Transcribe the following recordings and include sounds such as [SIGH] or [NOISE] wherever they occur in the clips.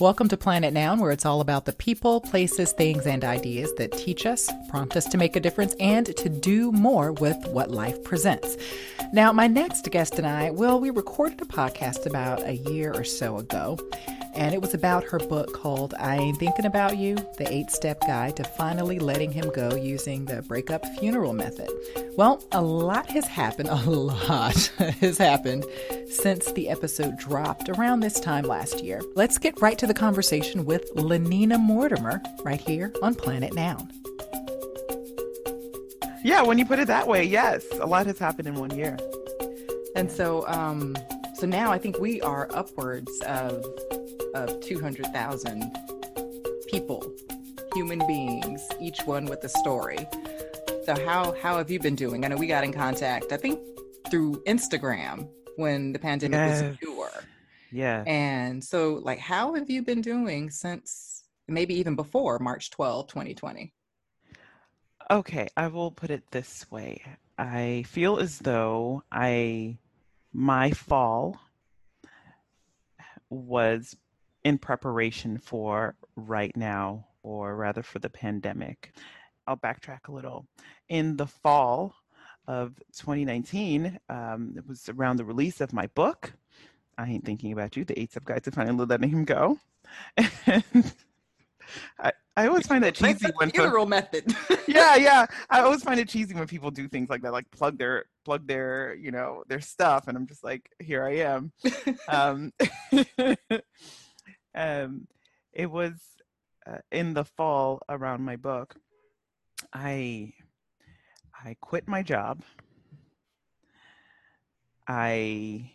Welcome to Planet Noun, where it's all about the people, places, things, and ideas that teach us, prompt us to make a difference, and to do more with what life presents. Now, my next guest and I, well, we recorded a podcast about a year or so ago, and it was about her book called I Ain't Thinking About You The Eight Step Guide to Finally Letting Him Go Using the Breakup Funeral Method. Well, a lot has happened, [LAUGHS] a lot has happened since the episode dropped around this time last year. Let's get right to the conversation with Lenina Mortimer right here on Planet Noun. Yeah, when you put it that way, yes, a lot has happened in one year. And so, um, so now I think we are upwards of of two hundred thousand people, human beings, each one with a story. So how how have you been doing? I know we got in contact, I think through Instagram when the pandemic yes. was newer. Yeah. And so like how have you been doing since maybe even before March 12, 2020? Okay, I will put it this way. I feel as though I my fall was in preparation for right now, or rather for the pandemic. I'll backtrack a little. In the fall of 2019, um, it was around the release of my book. I ain't thinking about you, the eight step guide to finally letting him go. [LAUGHS] I, I always find that cheesy when funeral method. [LAUGHS] yeah, yeah. I always find it cheesy when people do things like that, like plug their plug their you know their stuff, and I'm just like, here I am. [LAUGHS] um, um, it was uh, in the fall around my book. I I quit my job. I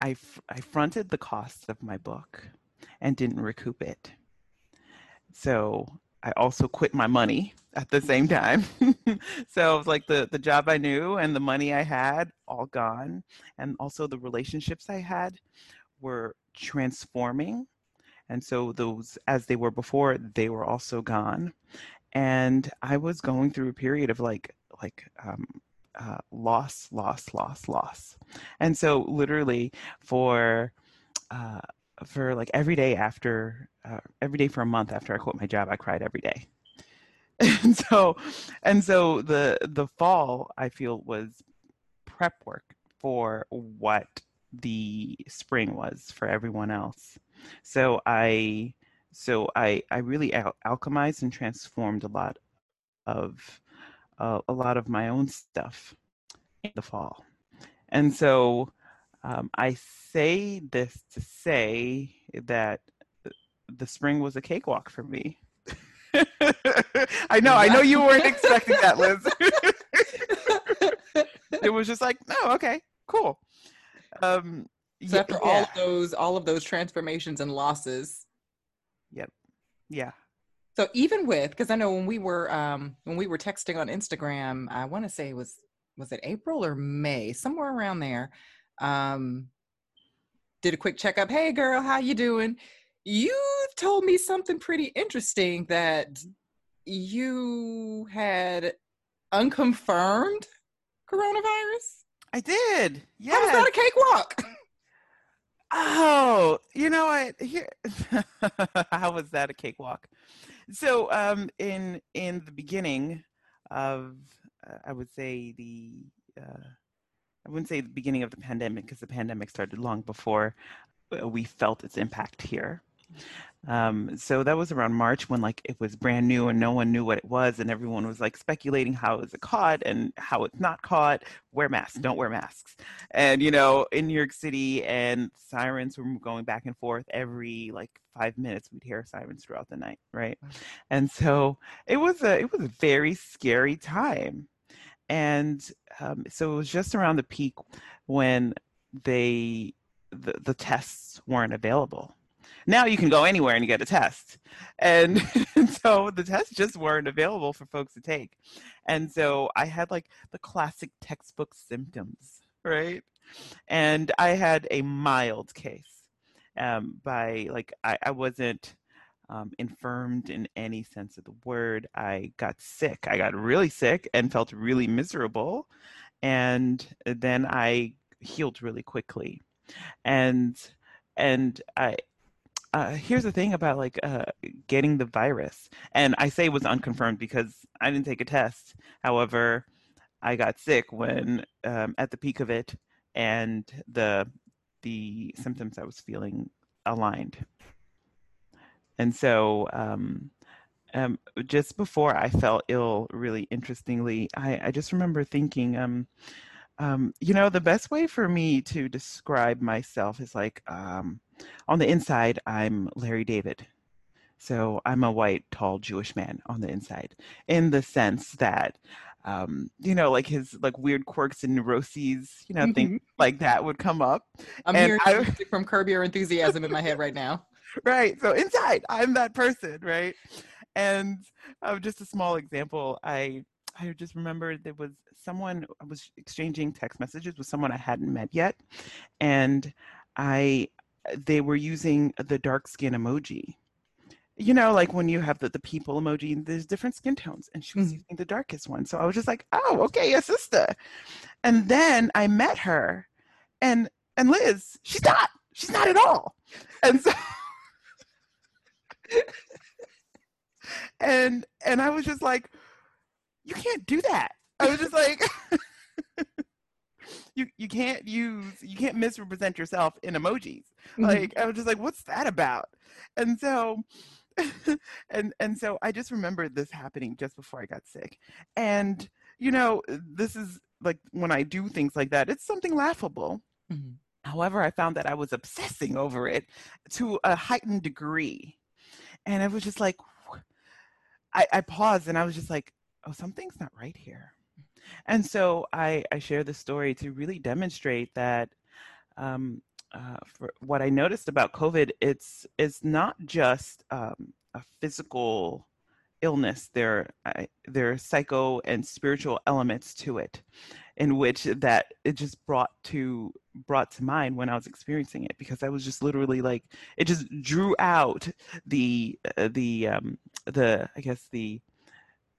I I fronted the costs of my book and didn't recoup it. So I also quit my money at the same time. [LAUGHS] so it was like the the job I knew and the money I had all gone, and also the relationships I had were transforming. And so those, as they were before, they were also gone. And I was going through a period of like like um, uh, loss, loss, loss, loss. And so literally for uh, for like every day after uh, every day for a month after I quit my job, I cried every day. [LAUGHS] and so and so the the fall I feel was prep work for what the spring was for everyone else. So I so I I really al- alchemized and transformed a lot of uh, a lot of my own stuff in the fall. And so um, I say this to say that the spring was a cakewalk for me. [LAUGHS] I [LAUGHS] know, I know you weren't expecting that, [LAUGHS] Liz. it was just like, oh, okay, cool. Um, so after yeah. all of those, all of those transformations and losses. Yep. Yeah. So even with, because I know when we were um, when we were texting on Instagram, I want to say it was was it April or May, somewhere around there. Um, did a quick checkup. Hey, girl, how you doing? You told me something pretty interesting that you had unconfirmed coronavirus. I did. Yeah. How was that a cakewalk? [LAUGHS] Oh, you know what? Here, [LAUGHS] how was that a cakewalk? So, um, in in the beginning of, uh, I would say the, uh, I wouldn't say the beginning of the pandemic because the pandemic started long before we felt its impact here. Um, so that was around March when like it was brand new and no one knew what it was, and everyone was like speculating how is it caught and how it's not caught. Wear masks, don't wear masks. And you know, in New York City, and sirens were going back and forth every like five minutes. We'd hear sirens throughout the night, right? And so it was a it was a very scary time, and um, so it was just around the peak when they the, the tests weren't available now you can go anywhere and you get a test. And, [LAUGHS] so the tests just weren't available for folks to take. And so I had like the classic textbook symptoms, right? And I had a mild case. Um, by like, I, I wasn't um, infirmed in any sense of the word. I got sick. I got really sick and felt really miserable. And then I healed really quickly. And and I uh, here's the thing about like uh, getting the virus, and I say it was unconfirmed because I didn't take a test. However, I got sick when um, at the peak of it, and the the symptoms I was feeling aligned. And so, um, um, just before I fell ill, really interestingly, I, I just remember thinking, um, um, you know, the best way for me to describe myself is like um, on the inside, I'm Larry David. So I'm a white, tall Jewish man on the inside, in the sense that, um, you know, like his like weird quirks and neuroses, you know, mm-hmm. things like that would come up. I'm and hearing I, from Curb Your Enthusiasm in my head right now. [LAUGHS] Right. So inside, I'm that person, right? And uh, just a small example, I I just remember there was someone I was exchanging text messages with someone I hadn't met yet, and I they were using the dark skin emoji. You know, like when you have the, the people emoji, there's different skin tones, and she was mm-hmm. using the darkest one. So I was just like, oh, okay, a sister. And then I met her, and and Liz, she's not, she's not at all. And so [LAUGHS] and and I was just like, you can't do that. I was just like [LAUGHS] you you can't use you can't misrepresent yourself in emojis. Mm-hmm. Like I was just like, what's that about? And so [LAUGHS] and and so I just remember this happening just before I got sick. And you know, this is like when I do things like that, it's something laughable. Mm-hmm. However, I found that I was obsessing over it to a heightened degree. And I was just like, I, I paused and I was just like, oh, something's not right here. And so I, I share this story to really demonstrate that um, uh, for what I noticed about COVID, it's it's not just um, a physical illness. There I, there are psycho and spiritual elements to it, in which that it just brought to brought to mind when I was experiencing it because I was just literally like it just drew out the uh, the um, the I guess the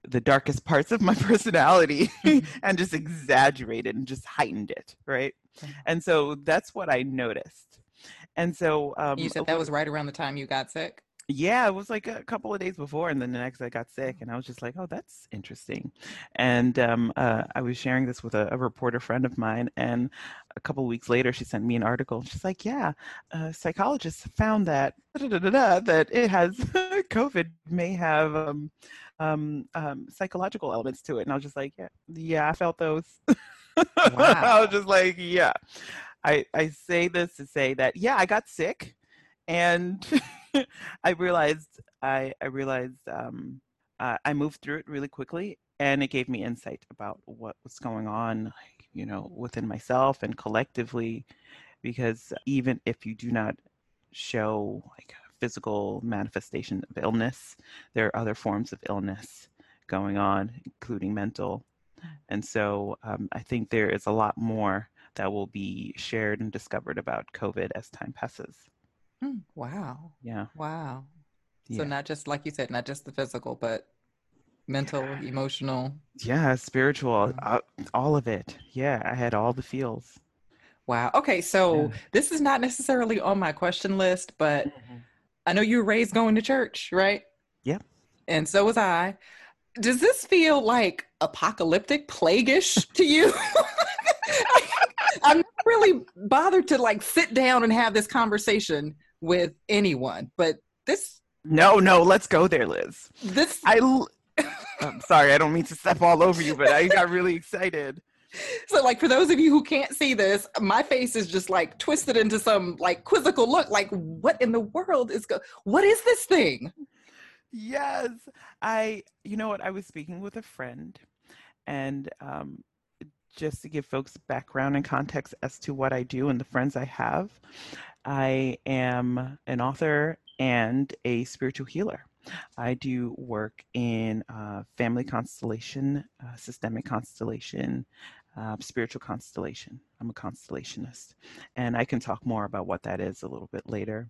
the darkest parts of my [LAUGHS] personality mm-hmm. [LAUGHS] and just exaggerated and just heightened it right? And so that's what i noticed. And so um, you said that was right around the time you got sick? Yeah it was like a couple of days before and then the next i got sick and i was just like oh that's interesting. And um, uh, i was sharing this with a, a, reporter friend of mine and a couple of weeks later she sent me an article she's like yeah uh, psychologists found that that it has [LAUGHS] covid may have um, um, um, psychological elements to it and i was just like yeah yeah i felt those wow. [LAUGHS] i was just like yeah I, I say this to say that yeah i got sick and [LAUGHS] I realized I I realized um, uh, I moved through it really quickly, and it gave me insight about what was going on, you know, within myself and collectively. Because even if you do not show like physical manifestation of illness, there are other forms of illness going on, including mental. And so um, I think there is a lot more that will be shared and discovered about COVID as time passes. Hmm, wow. Yeah. Wow. Yeah. So not just like you said, not just the physical, but mental, emotional. Yeah, spiritual, mm-hmm. uh, all of it. Yeah, I had all the feels. Wow. Okay, so yeah. this is not necessarily on my question list, but mm-hmm. I know you were raised going to church, right? Yep. And so was I. Does this feel like apocalyptic, plaguish to you? [LAUGHS] [LAUGHS] I'm not really bothered to like sit down and have this conversation with anyone. But this No, no, let's go there, Liz. This I [LAUGHS] I'm sorry, I don't mean to step all over you, but I got really excited. [LAUGHS] So like for those of you who can't see this, my face is just like twisted into some like quizzical look like what in the world is go what is this thing? Yes. I you know what I was speaking with a friend and um just to give folks background and context as to what I do and the friends I have. I am an author and a spiritual healer. I do work in uh, family constellation, uh, systemic constellation, uh, spiritual constellation. I'm a constellationist, and I can talk more about what that is a little bit later.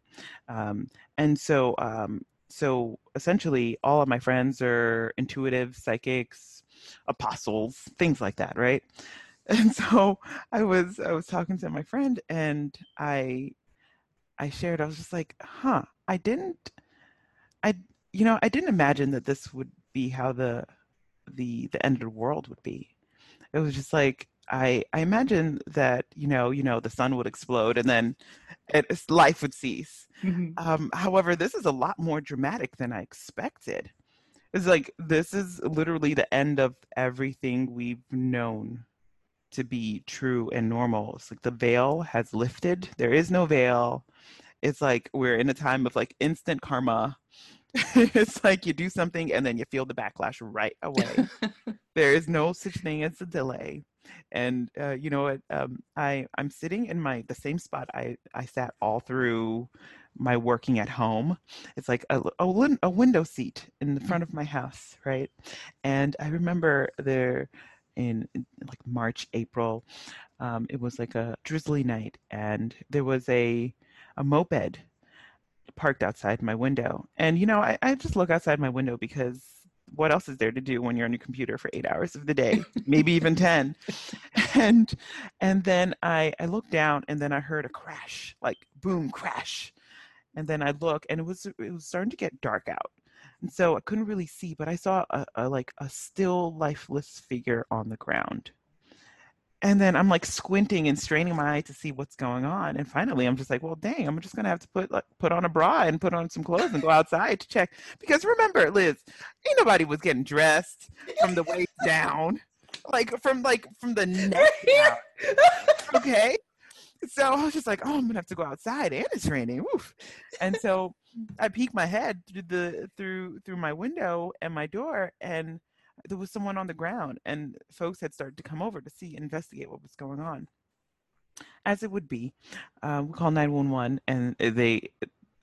Um, and so, um, so essentially, all of my friends are intuitive, psychics, apostles, things like that, right? [LAUGHS] And so I was I was talking to my friend, and I I shared, I was just like, huh, I didn't, I, you know, I didn't imagine that this would be how the, the, the end of the world would be. It was just like, I, I imagine that, you know, you know, the sun would explode and then it, life would cease. Mm-hmm. Um, however, this is a lot more dramatic than I expected. It's like, this is literally the end of everything we've known to be true and normal. It's like the veil has lifted. There is no veil. It's like we're in a time of like instant karma. [LAUGHS] it's like you do something and then you feel the backlash right away. [LAUGHS] there is no such thing as a delay. And uh, you know what? Um, I I'm sitting in my the same spot I I sat all through my working at home. It's like a, a, a window seat in the front of my house, right? And I remember there in, in like March, April. Um, it was like a drizzly night, and there was a a moped parked outside my window. And you know, I, I just look outside my window because what else is there to do when you're on your computer for eight hours of the day, maybe even [LAUGHS] ten? And and then I I looked down, and then I heard a crash, like boom, crash. And then I look, and it was it was starting to get dark out and so I couldn't really see, but I saw a, a like a still lifeless figure on the ground. And then I'm like squinting and straining my eye to see what's going on. And finally, I'm just like, well, dang, I'm just gonna have to put like put on a bra and put on some clothes and go outside to check. Because remember, Liz, ain't nobody was getting dressed from the waist [LAUGHS] down, like from like from the neck down. [LAUGHS] Okay, so I was just like, oh, I'm gonna have to go outside, and it's raining. Oof. And so I peek my head through the through through my window and my door, and there was someone on the ground, and folks had started to come over to see investigate what was going on. As it would be, uh, we called nine one one, and they.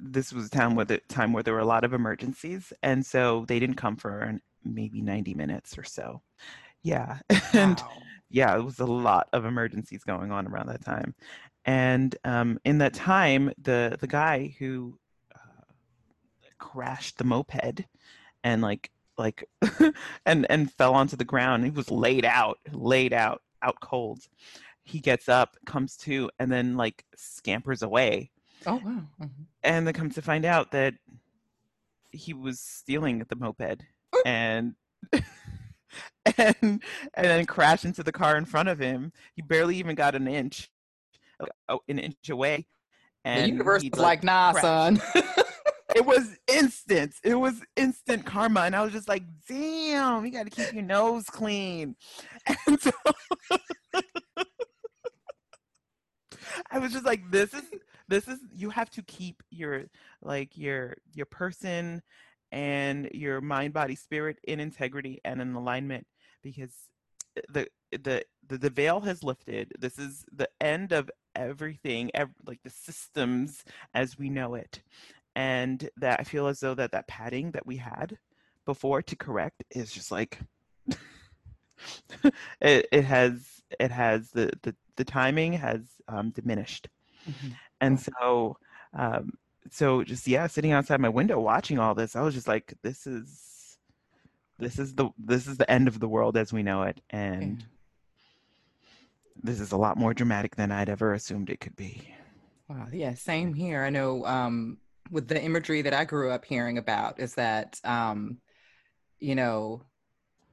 This was a time where the time where there were a lot of emergencies, and so they didn't come for maybe ninety minutes or so. Yeah, [LAUGHS] and yeah, it was a lot of emergencies going on around that time, and um, in that time, the the guy who crashed the moped and like like [LAUGHS] and and fell onto the ground. He was laid out, laid out, out cold. He gets up, comes to, and then like scampers away. Oh wow! Mm-hmm. And then comes to find out that he was stealing the moped and [LAUGHS] and and then crashed into the car in front of him. He barely even got an inch, uh, an inch away. And the universe was like, "Nah, crashed. son." [LAUGHS] it was instant. It was instant karma. And I was just like, damn, you got to keep your nose clean. [LAUGHS] And so I was just like, this is, this is, you have to keep your, like, your, your person and your mind, body, spirit in integrity and in alignment because the, the, the, the veil has lifted. This is the end of everything, ev- like the systems as we know it and that I feel as though that that padding that we had before to correct is just like [LAUGHS] it, it has it has the the, the timing has um, diminished mm-hmm. and so um, so just yeah sitting outside my window watching all this i was just like this is this is the this is the end of the world as we know it and yeah. this is a lot more dramatic than i'd ever assumed it could be wow yeah same here i know um with the imagery that I grew up hearing about is that, um, you know,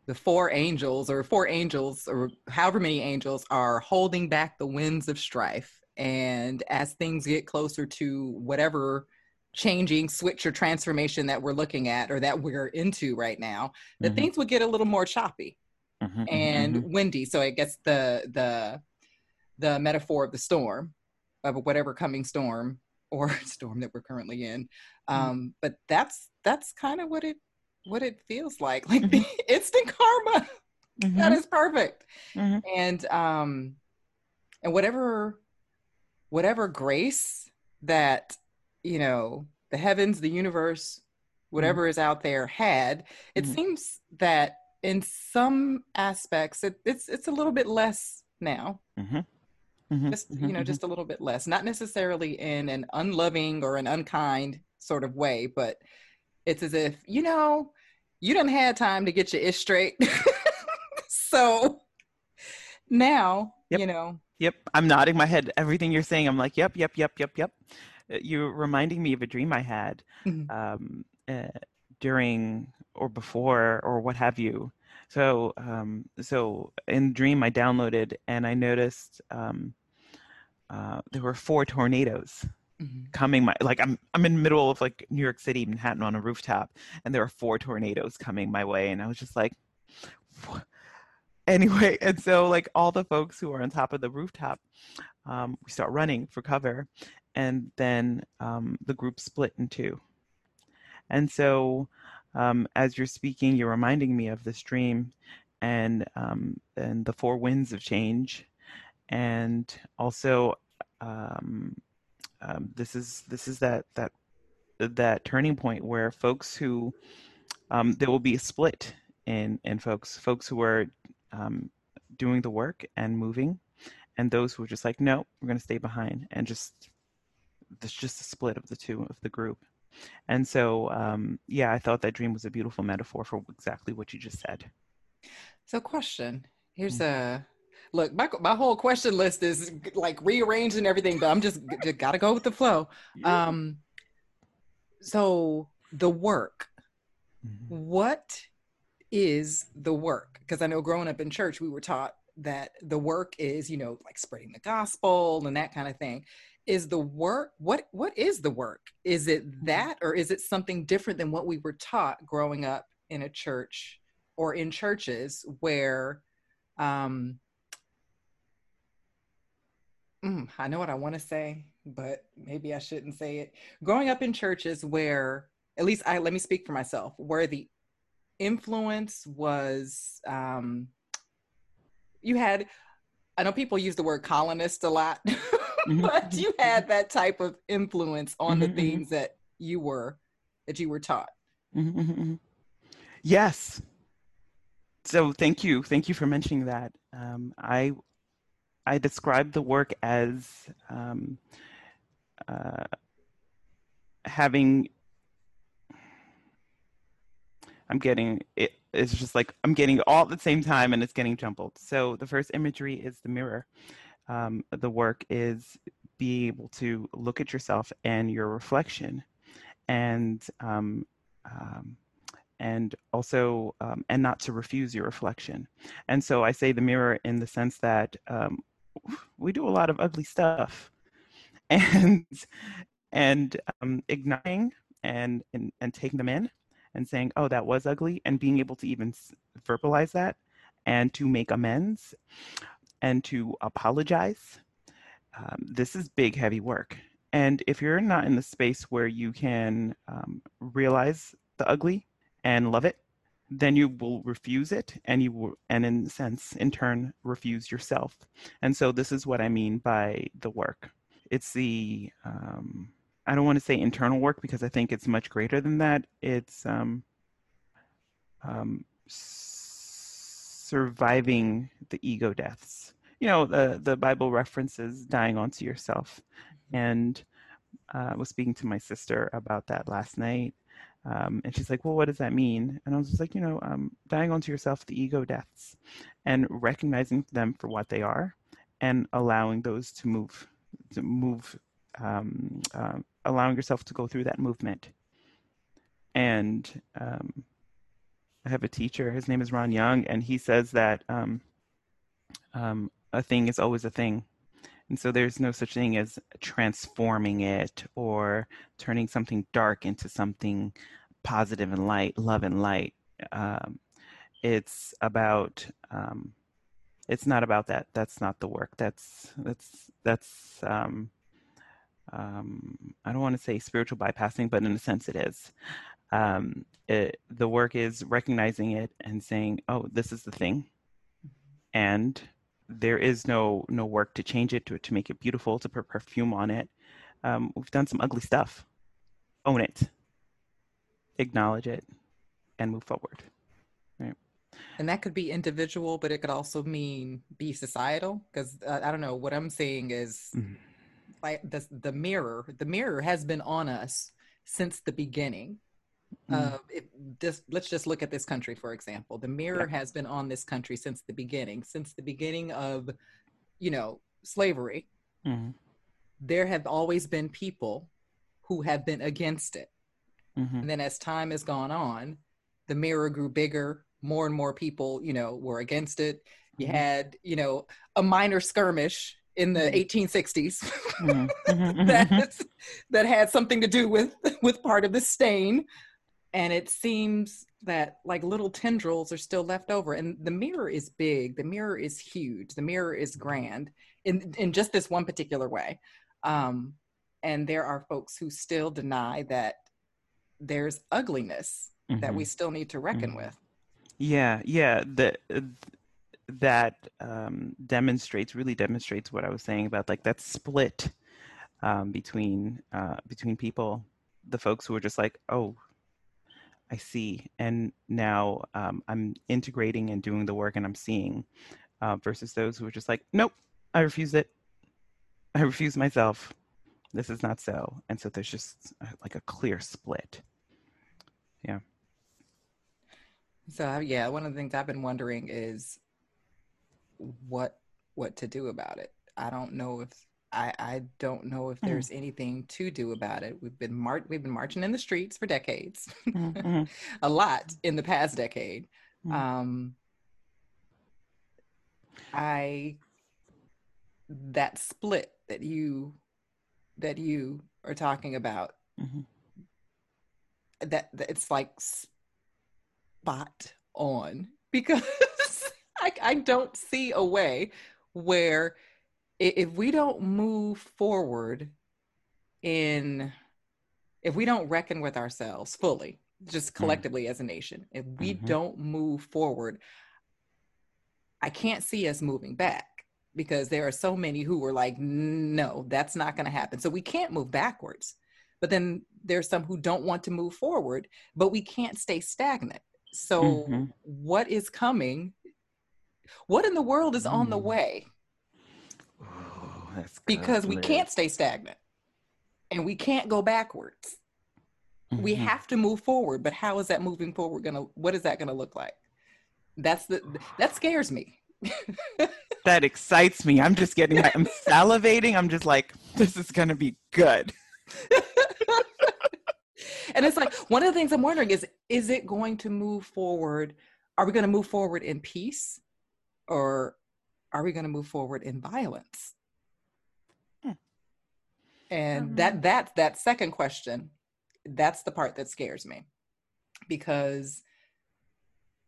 the four angels or four angels or however many angels are holding back the winds of strife. And as things get closer to whatever changing switch or transformation that we're looking at or that we're into right now, that mm-hmm. things would get a little more choppy mm-hmm, mm-hmm and mm-hmm. windy. So I guess the the the metaphor of the storm of whatever coming storm or [LAUGHS] storm that we're currently in. Mm-hmm. Um, mm-hmm. But that's that's kind of what it what it feels like, [LAUGHS] like mm-hmm. the instant karma. Mm-hmm. That is perfect. Mm-hmm. And um, and whatever whatever grace that you know the heavens, the universe, whatever is out there had, it seems that in some aspects it, it's it's a little bit less now. Mm-hmm. Mm-hmm, just mm-hmm, you know, mm-hmm. just a little bit less. Not necessarily in an unloving or an unkind sort of way, but it's as if you know you didn't have time to get your ish straight. [LAUGHS] so now, yep. you know. Yep, I'm nodding my head. Everything you're saying, I'm like, yep, yep, yep, yep, yep. uh, you're reminding me of a dream I had Mhm. um, uh, during or before or what have you. So, um, so in dream I downloaded and I noticed um, uh, there were four tornadoes Mhm. coming my like I'm I'm in the middle of like New York City, Manhattan on a rooftop, and there are four tornadoes coming my way, and I was just like, "Wha-" anyway, [LAUGHS] and so like all the folks who are on top of the rooftop, um, we start running for cover, and then um, the group split in two, and so um, as you're speaking, you're reminding me of this dream, and um, and the four winds of change, and also. Um, um, this is this is that that that turning point where folks who um, there will be a split in in folks folks who are um, doing the work and moving and those who are just like no we're going to stay behind and just there's just a split of the two of the group and so um, yeah i thought that dream was a beautiful metaphor for exactly what you just said So, question. Here's a look. My my whole question list is like rearranged and everything, but I'm just, just gotta go with the flow. Um. So the work. Mhm. What is the work? Because I know growing up in church, we were taught that the work is, you know, like spreading the gospel and that kind of thing. Is the work what what is the work? Is it that or is it something different than what we were taught growing up in a church or in churches where um mm, I know what I want to say, but maybe I shouldn't say it. Growing up in churches where at least I let me speak for myself, where the influence was um you had I know people use the word colonist a lot, [LAUGHS] mm-hmm, but mm-hmm, you mm-hmm. had that type of influence on the things that you were that you were taught. Yes. So thank you, thank you for mentioning that. Um, I I describe the work as um, uh, having. I'm getting it. It's just like I'm getting all at the same time, and it's getting jumbled. So the first imagery is the mirror. Um, the work is be able to look at yourself and your reflection, and um, um, and also um, and not to refuse your reflection and so i say the mirror in the sense that um, we do a lot of ugly stuff. [LAUGHS] And and um, igniting and, and and taking them in and saying oh that was ugly and being able to even verbalize that and to make amends and to apologize. Um, this is big heavy work. And if you're not in the space where you can um, realize the ugly and love it, then you will refuse it and you will, and in a sense, in turn, refuse yourself. And so this is what I mean by the work. It's the, um, I don't want to say internal work because I think it's much greater than that. It's um, um, surviving the ego deaths. You know, the, the Bible references dying onto yourself. And uh, I was speaking to my sister about that last night. Um, and she's like, well, what does that mean? And I was just like, you know, um, dying onto yourself, the ego deaths, and recognizing them for what they are, and allowing those to move, to move, um, uh, allowing yourself to go through that movement. And um, I have a teacher. His name is Ron Young, and he says that um, a thing is always a thing. And so there's no such thing as transforming it or turning something dark into something positive and light, love and light. Um, it's about um, it's not about that. That's not the work. That's that's that's um, um, I don't want to say spiritual bypassing, but in a sense it is. Um, it, the work is recognizing it and saying, "Oh, this is the thing," and there is no no work to change it to to make it beautiful to put perfume on it um, we've done some ugly stuff own it acknowledge it and move forward right And that could be individual, but it could also mean be societal. Because uh, I don't know what I'm saying is Mhm. like the the mirror. The mirror has been on us since the beginning. Mm. Uh, it, just let's just look at this country for example. The mirror has been on this country since the beginning. Since the beginning of, you know, slavery. Mhm. There have always been people who have been against it. Mm-hmm. And then as time has gone on, the mirror grew bigger. More and more people, you know, were against it. You mm-hmm. had, you know, a minor skirmish in the 1860s mm-hmm. mm-hmm. [LAUGHS] mm-hmm. that, that had something to do with with part of the stain and it seems that like little tendrils are still left over and the mirror is big the mirror is huge the mirror is grand in in just this one particular way um and there are folks who still deny that there's ugliness mm-hmm. that we mm-hmm. still need to reckon mm-hmm. with yeah yeah the that um demonstrates really demonstrates what i was saying about like that split um between uh between people the folks who are just like oh I see. And now um, I'm integrating and doing the work and I'm seeing uh, versus those who are just like, nope, I refuse it. I refuse myself. This is not so. And so there's just uh, like a clear split. Yeah. So yeah, one of the things I've been wondering is what what to do about it. I don't know if I, I don't know if hmm. there's mm. anything to do about it. We've been mar- we've been marching in the streets for decades, mm-hmm. [LAUGHS] a lot in the past decade. Mm. Um, I that split that you that you are talking about mm-hmm. that, that it's like spot on [LAUGHS] because I, I don't see a way where if we don't move forward in if we don't reckon with ourselves fully just mm-hmm. collectively mm. as a nation if we mm-hmm. don't move forward i can't see us moving back because there are so many who were like no that's not going to happen so we can't move backwards but then there's some who don't want to move forward but we can't stay stagnant so mm-hmm. what is coming what in the world is on the mm. way because we can't stay stagnant and we can't go backwards. Mm-hmm. We have to move forward, but how is that moving forward gonna what is that gonna look like? That's the that scares me. [LAUGHS] that excites me. I'm just getting I'm salivating. I'm just like, this is gonna be good. [LAUGHS] and it's like one of the things I'm wondering is is it going to move forward? Are we going to move forward in peace or are we going to move forward in violence? and mm-hmm. that that that second question that's the part that scares me because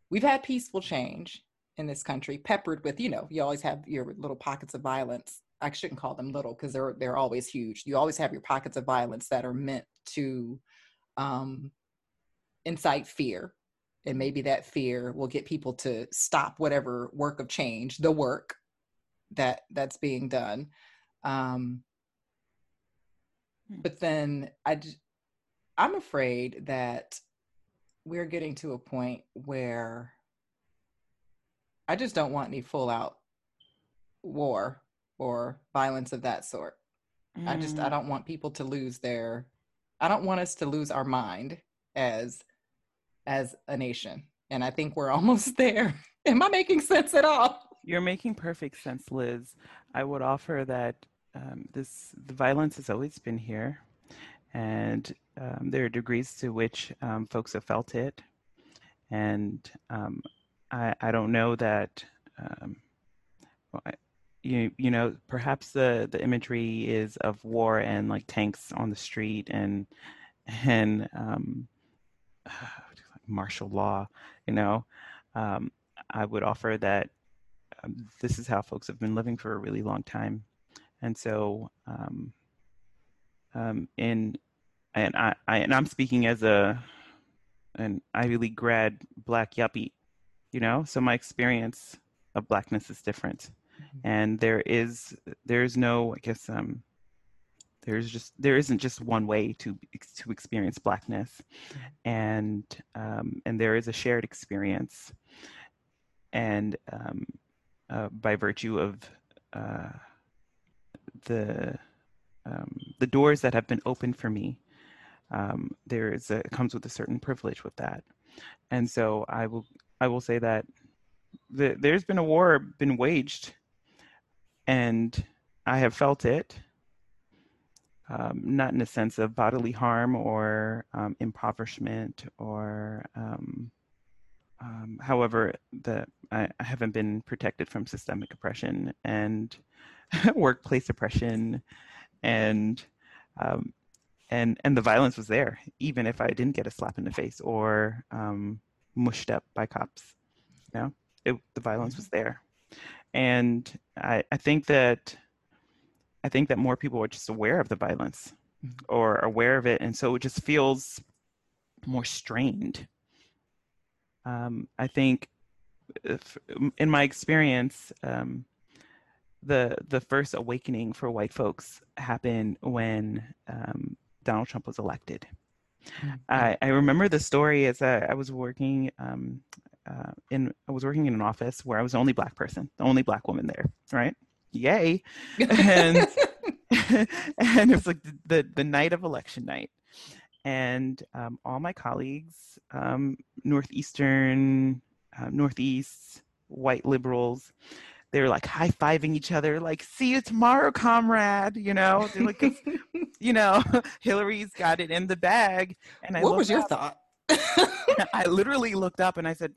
we've had peaceful change in this country peppered with you know you always have your little pockets of violence. I shouldn't call them little because they're they're always huge. You always have your pockets of violence that are meant to um, incite fear. And maybe that fear will get people to stop whatever work of change the work that that's being done. Um, but then I, I'm afraid that we're getting to a point where I just don't want any full out war or violence of that sort. Mm. I just I mm. don't want people to lose their I don't want us to lose our mind as as a nation. And I think we're [LAUGHS] almost there. Am I making sense at all? You're making perfect sense, Liz. I would offer that um, this the violence has always been here, and um, there are degrees to which um, folks have felt it, and um, I, I don't know that. Um, you you know perhaps the the imagery is of war and like tanks on the street and and um, [SIGHS] martial law you know um, i would offer that um, this is how folks have been living for a really long time and so um, um, in and I, I and I'm speaking as a an Ivy League grad black yuppie, you know. So my experience of blackness is different, mm-hmm. and there is there is no I guess um there's just there isn't just one way to to experience blackness, mm-hmm. and um, and there is a shared experience, and um, uh, by virtue of uh, the um, the doors that have been opened for me, um, there is a comes with a certain privilege with that, and so I will I will say that the, there's been a war been waged, and I have felt it. um, not in a sense of bodily harm or um, impoverishment or um, um, however the I, I, haven't been protected from systemic oppression and [LAUGHS] workplace oppression and um, and and the violence was there even if i didn't get a slap in the face or um, mushed up by cops you know it, the violence was there and I, I think that i think that more people are just aware of the violence mm-hmm. or aware of it and so it just feels more strained um, i think if, in my experience um, the the first awakening for white folks happened when um, Donald Trump was elected. Mm-hmm. I, I remember the story as I, I was working um, uh, in I was working in an office where I was the only black person, the only black woman there, right? Yay! and [LAUGHS] and it was like the the night of election night, and um, all my colleagues, um, northeastern, uh, northeast, white liberals, they were like high fiving each other, like "See you tomorrow, comrade." You know, they're like, [LAUGHS] you know, [LAUGHS] Hillary's got it in the bag. And I what was your up, thought? I [LAUGHS] literally looked up and I said,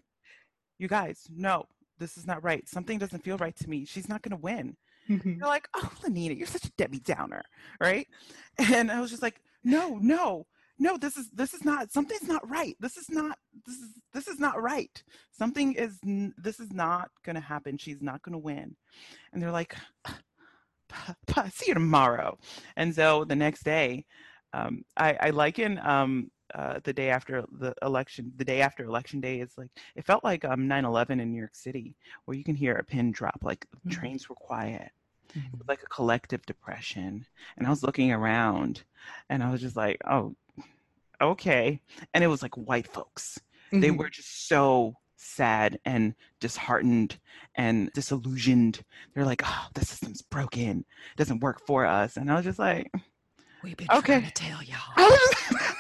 "You guys, no, this is not right. Something doesn't feel right to me. She's not going to win." Mm-hmm. They're like, "Oh, Lenina, you're such a Debbie Downer," right? And I was just like, "No, no." No this is this is not something's not right. This is not this is this is not right. Something is this is not going to happen. She's not going to win. And they're like see you tomorrow. And so the next day um, I, I liken um, uh, the day after the election the day after election day is like it felt like um 9-11 in new york city where you can hear a pin drop like mm-hmm. trains were quiet. Mm-hmm. it was like a collective depression. And i was looking around and i was just like oh okay. And it was like white folks. Mm-hmm. They were just so sad and disheartened and disillusioned. They're like, oh, the system's broken. It doesn't work for us. And I was just like, We've been okay. trying to tell y'all. [LAUGHS]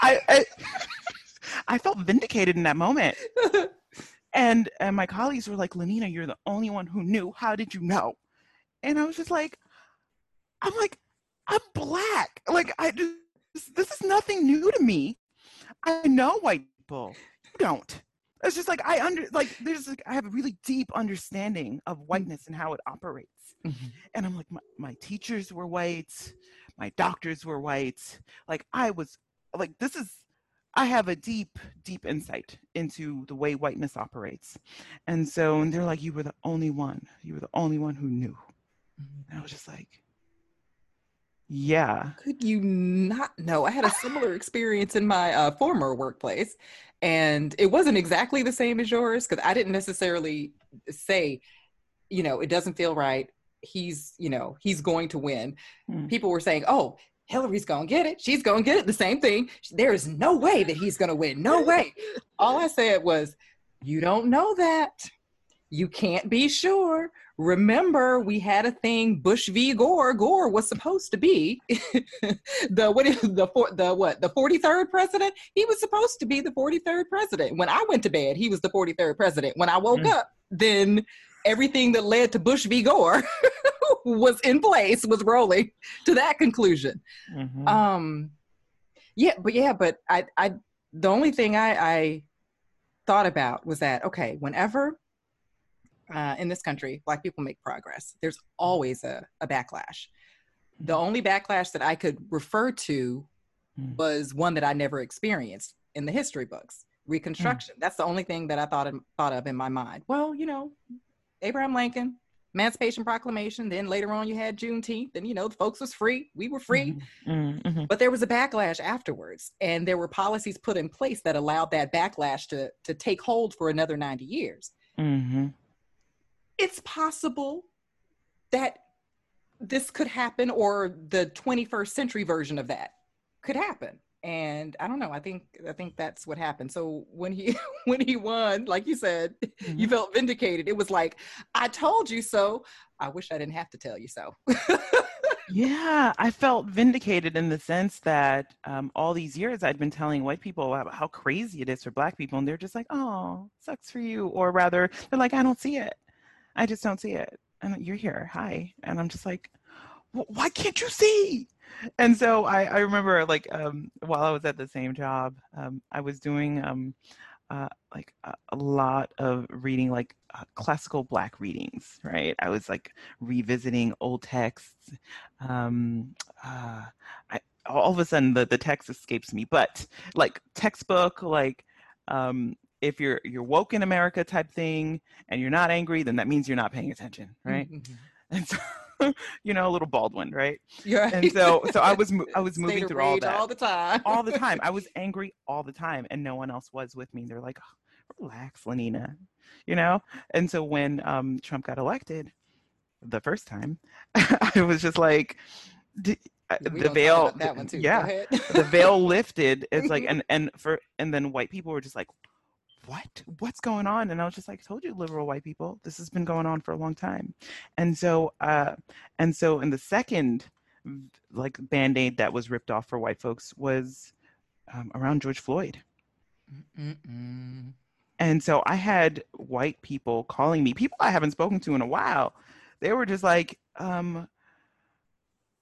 I, I, I felt vindicated in that moment. and and my colleagues were like, Lenina, you're the only one who knew. How did you know? And I was just like, I'm like, I'm black. Like I just this is nothing new to me. I know white people. You don't. It's just like I under like there's like I have a really deep understanding of mm-hmm. whiteness and how it operates. Mm-hmm. And I'm like my, my teachers were white, my doctors were white. Like I was like this is I have a deep, deep insight into the way whiteness operates. And so and they're like, you were the only one. You were the only one who knew. Mm-hmm. And I was just like, yeah. Could you not know? I had a similar experience in my uh, former workplace, and it wasn't exactly the same as yours because I didn't necessarily say, you know, it doesn't feel right. He's, you know, he's going to win. Mm. People were saying, oh, Hillary's gonna get it. She's gonna get it. The same thing. There is no way that he's gonna win. No way. All I said was, you don't know that. You can't be sure remember we had a thing bush v. Gore. Gore was supposed to be [LAUGHS] the what is the the what the 43rd president? He was supposed to be the 43rd president. When i went to bed he was the 43rd president. When i woke mm. up then everything that led to bush v. Gore [LAUGHS] was in place was rolling to that conclusion. Mm-hmm. um yeah but yeah but i i the only thing i i thought about was that okay whenever uh, in this country, Black people make progress. There's always a, a backlash. The mm-hmm. only backlash that I could refer to mm. was one that I never experienced in the history books. Reconstruction. Mm. That's the only thing that I thought of, thought of in my mind. Well, you know, Abraham Lincoln, Emancipation Proclamation. Then later on, you had Juneteenth, and you know, the folks was free. We were free, mm-hmm. Mm-hmm. but there was a backlash afterwards, and there were policies put in place that allowed that backlash to to take hold for another ninety years. Mm-hmm it's possible that this could happen or the 21st century version of that could happen. And i don't know i think i think that's what happened. So when he [LAUGHS] when he won like you said mm-hmm. you felt vindicated. It was like i told you so. I wish i didn't have to tell you so. [LAUGHS] Yeah i felt vindicated in the sense that um, all these years i'd been telling white people about how crazy it is for black people and they're just like oh sucks for you. Or rather they're like i don't see it I just don't see it. And you're here. Hi. And I'm just like, why can't you see? and so I, I remember like um, while I was at the same job, um, I was doing um, uh, like a, a, lot of reading like uh, classical black readings right i was like revisiting old texts um, uh, I, all of a sudden the, the text escapes me but like textbook like um, if you're you're woke in america type thing and you're not angry then that means you're not paying attention right mm-hmm. and so [LAUGHS] you know, a little Baldwin, right? Yeah. And so, so I was, I [LAUGHS] was moving through all that all the time, all the time. I was [LAUGHS] angry all the time, and no one else was with me. They're like, oh, "Relax, Lenina," you know. And so when um, Trump got elected, the first time, I was just like, uh, the veil, that one too. yeah, the veil lifted. It's like, and and for and then white people were just like, what? What's going on? And i was just like I told you liberal white people this has been going on for a long time. And so uh and so in the second like band-aid that was ripped off for white folks was um, around george floyd. Mm-mm. and so i had white people calling me people i haven't spoken to in a while. They were just like um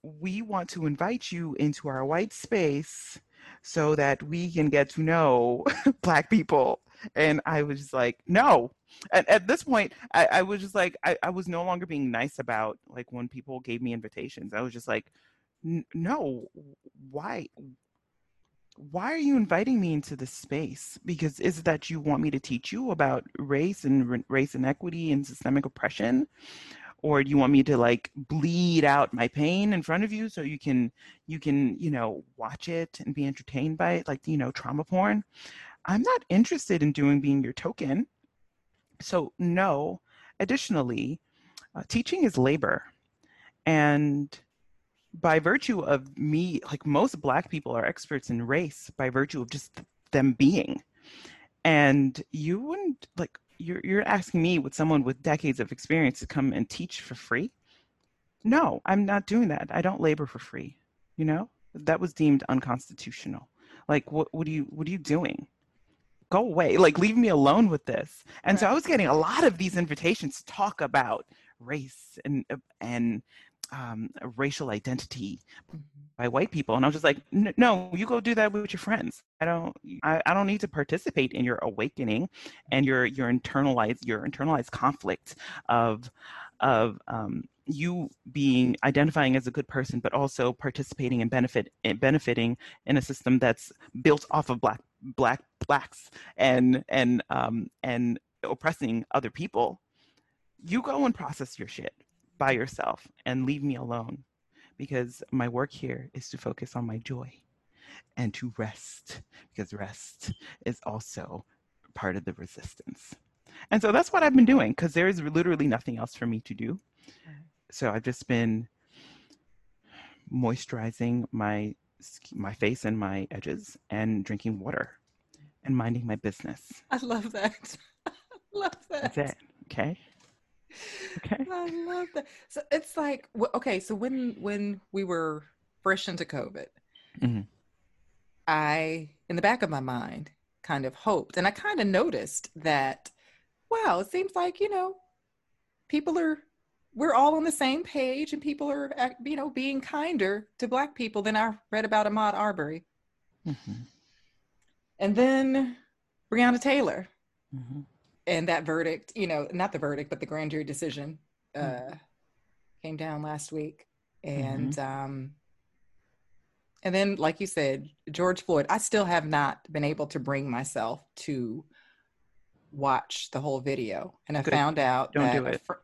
we want to invite you into our white space so that we can get to know [LAUGHS] black people. And i was just like no. And at this point i, I was just like I, I was no longer being nice about like when people gave me invitations. I was just like no. Why why are you inviting me into this space? Because is it that you want me to teach you about race and race inequity and systemic oppression or do you want me to like bleed out my pain in front of you so you can you can you know watch it and be entertained by it like you know trauma porn? I'm not interested in doing being your token. So no. Additionally uh, teaching is labor. And by virtue of me like most black people are experts in race by virtue of just them being. And you wouldn't like you're you're asking me with someone with decades of experience to come and teach for free? No i'm not doing that. I don't labor for free you know? That was deemed unconstitutional. Like what what are you what are you doing? Go away. Like leave me alone with this. And right. so i was getting a lot of these invitations to talk about race and and um, racial identity mm-hmm. by white people and i was just like no you go do that with your friends. I don't I, I don't need to participate in your awakening and your your internalized your internalized conflict of of um, you being identifying as a good person but also participating and benefit in benefiting in a system that's built off of black black blacks and and um and oppressing other people. You go and process your shit by yourself and leave me alone because my work here is to focus on my joy and to rest because rest is also part of the resistance. And so that's what I've been doing because there is literally nothing else for me to do. So I've just been moisturizing my my face and my edges and drinking water and minding my business. I love that. [LAUGHS] I love that. That's it. Okay. Okay. I love that. So it's like okay, so when when we were fresh into COVID, mm-hmm. I in the back of my mind kind of hoped and I kind of noticed that wow, it seems like, you know, people are we're all on the same page and people are you know being kinder to black people than I read about Ahmaud Arbery. Mm-hmm. And then Breonna Taylor. Mm-hmm and that verdict, you know, not the verdict, but the grand jury decision uh, mm-hmm. came down last week, and mm-hmm. um, and then, like you said, George Floyd. I still have not been able to bring myself to watch the whole video, and I Good. found out don't do it. Fr-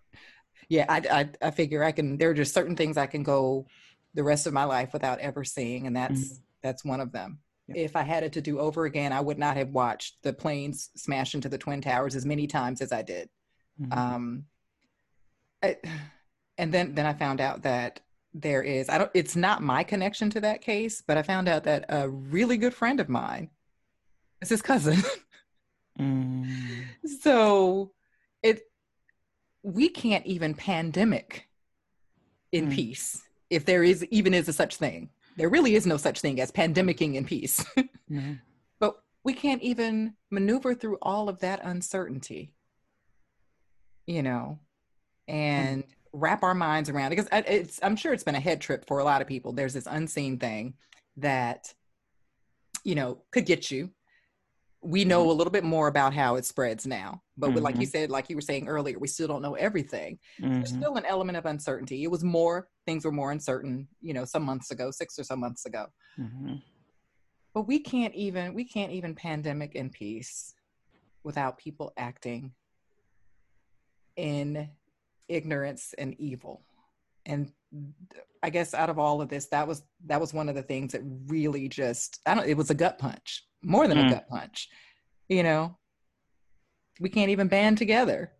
yeah, I, I I figure I can. There are just certain things I can go the rest of my life without ever seeing, and that's mm-hmm. that's one of them. If I had it to do over again, I would not have watched the planes smash into the Twin Towers as many times as I did. Mm-hmm. Um, I, and then, then I found out that there is, I don't, it's not my connection to that case, but I found out that a really good friend of mine is his cousin. [LAUGHS] mm. So it, we can't even pandemic in mm. peace if there is even is a such thing there really is no such thing as pandemicking in peace. [LAUGHS] But we can't even maneuver through all of that uncertainty, you know, and wrap our minds around because it's i'm sure it's been a head trip for a lot of people there's this unseen thing that you know could get you we know mm-hmm. a little bit more about how it spreads now but mm-hmm. like you mm-hmm. said like you were saying earlier we still don't know everything mm-hmm. there's still an element of uncertainty it was more things were more uncertain you know some months ago six or some months ago mm-hmm. but we can't even we can't even pandemic in peace without people acting in ignorance and evil and i guess out of all of this that was that was one of the things that really just i don't it was a gut punch more than mm. a gut punch you know we can't even band together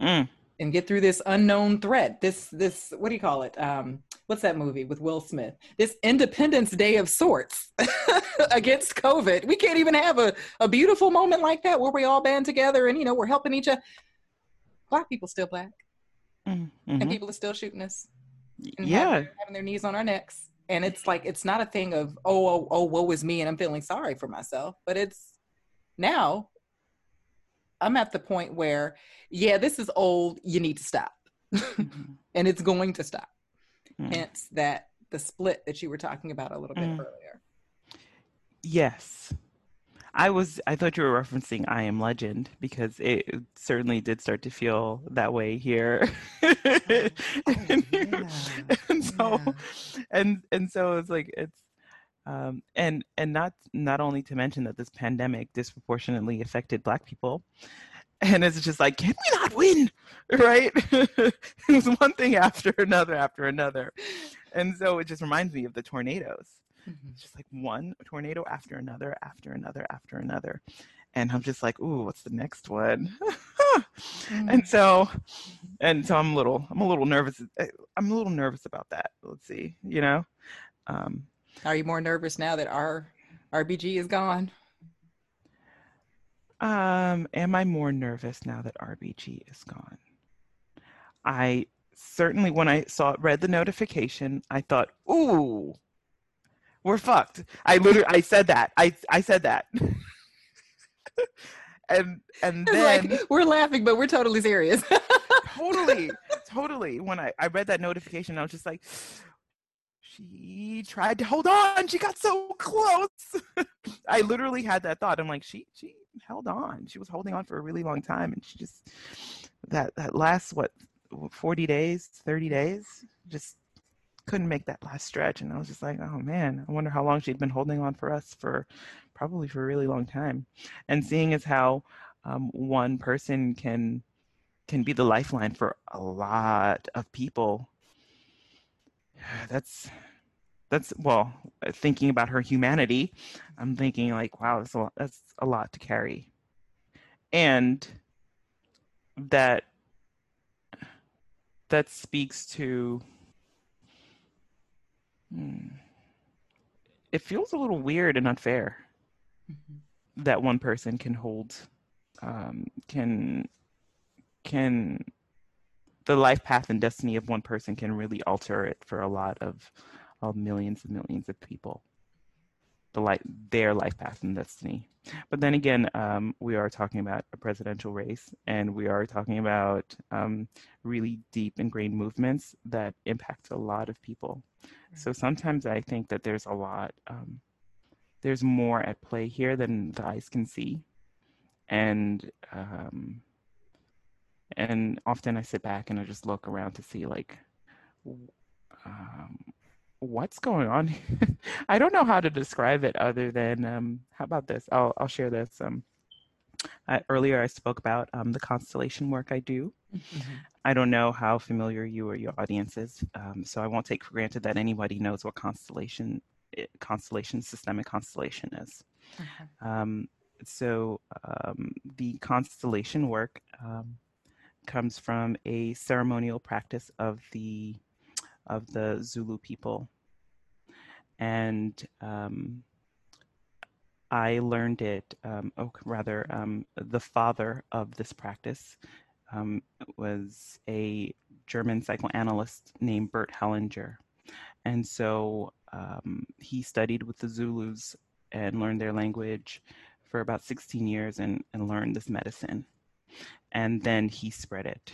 mm. And get through this unknown threat this this what do you call it um what's that movie with will smith this independence day of sorts [LAUGHS] against covid we can't even have a, a beautiful moment like that where we all band together and you know we're helping each other black people still black mm-hmm. and people are still shooting us. yeah, having, having, their knees on our necks, and it's like it's not a thing of oh oh oh woe is me, and I'm feeling sorry for myself, but it's now. I'm at the point where, yeah, this is old. You need to stop, mm-hmm. [LAUGHS] and it's going to stop. Mm. Hence that the split that you were talking about a little bit mm. earlier. Yes, I was I thought you were referencing I Am Legend because it certainly did start to feel that way here. oh, [LAUGHS] and, yeah. and so yeah. and and so it's like it's um, and and not not only to mention that this pandemic disproportionately affected black people [LAUGHS] and it's just like can we not win right [LAUGHS] it was one thing after another after another and so it just reminds me of the tornadoes Mm-hmm. Just like one tornado after another, after another, after another. And I'm just like, ooh, what's the next one? [LAUGHS] mm-hmm. And so, and so I'm a little, I'm a little nervous. Eh, I'm a little nervous about that. Let's see, you know. Um, Are you more nervous now that our RBG is gone? Um, am I more nervous now that RBG is gone? I certainly, when I saw read the notification, I thought, ooh, we're fucked. I literally I said that. I I said that. [LAUGHS] and and then like, we're laughing, but we're totally serious. [LAUGHS] totally, totally. When I, I read that notification, I was just like, she tried to hold on. She got so close. [LAUGHS] I literally had that thought. I'm like, she she held on. She was holding on for a really long time, and she just that that last what 40 days, 30 days, just couldn't make that last stretch. And I was just like, oh man, I wonder how long she'd been holding on for us for probably for a really long time. And seeing as how um, one person can can be the lifeline for a lot of people. [SIGHS] That's that's well, thinking about her humanity, I'm thinking like, wow, that's a lot, that's a lot to carry, and that that speaks to Hmm. It feels a little weird and unfair mm-hmm. that one person can hold, um, can, can, the life path and destiny of one person can really alter it for a lot of, of millions and millions of people. The life, their life path and destiny. But then again, um, we are talking about a presidential race, and we are talking about um, really deep ingrained movements that impact a lot of people. So sometimes I think that there's a lot, um, there's more at play here than the eyes can see. And, um, and often I sit back and I just look around to see like, um, what's going on? [LAUGHS] I don't know how to describe it other than, um, how about this? I'll, I'll share this. Um, I, earlier I spoke about um, the constellation work I do. Mm-hmm. I don't know how familiar you or your audience is, um, so I won't take for granted that anybody knows what constellation eh, constellation systemic constellation is. Mm-hmm. Um, so um, the constellation work um, comes from a ceremonial practice of the of the Zulu people, and um, I learned it, um, oh, rather, um, the father of this practice um, was a German psychoanalyst named Bert Hellinger. And so um, he studied with the Zulus and learned their language for about 16 years and, and learned this medicine. And then he spread it.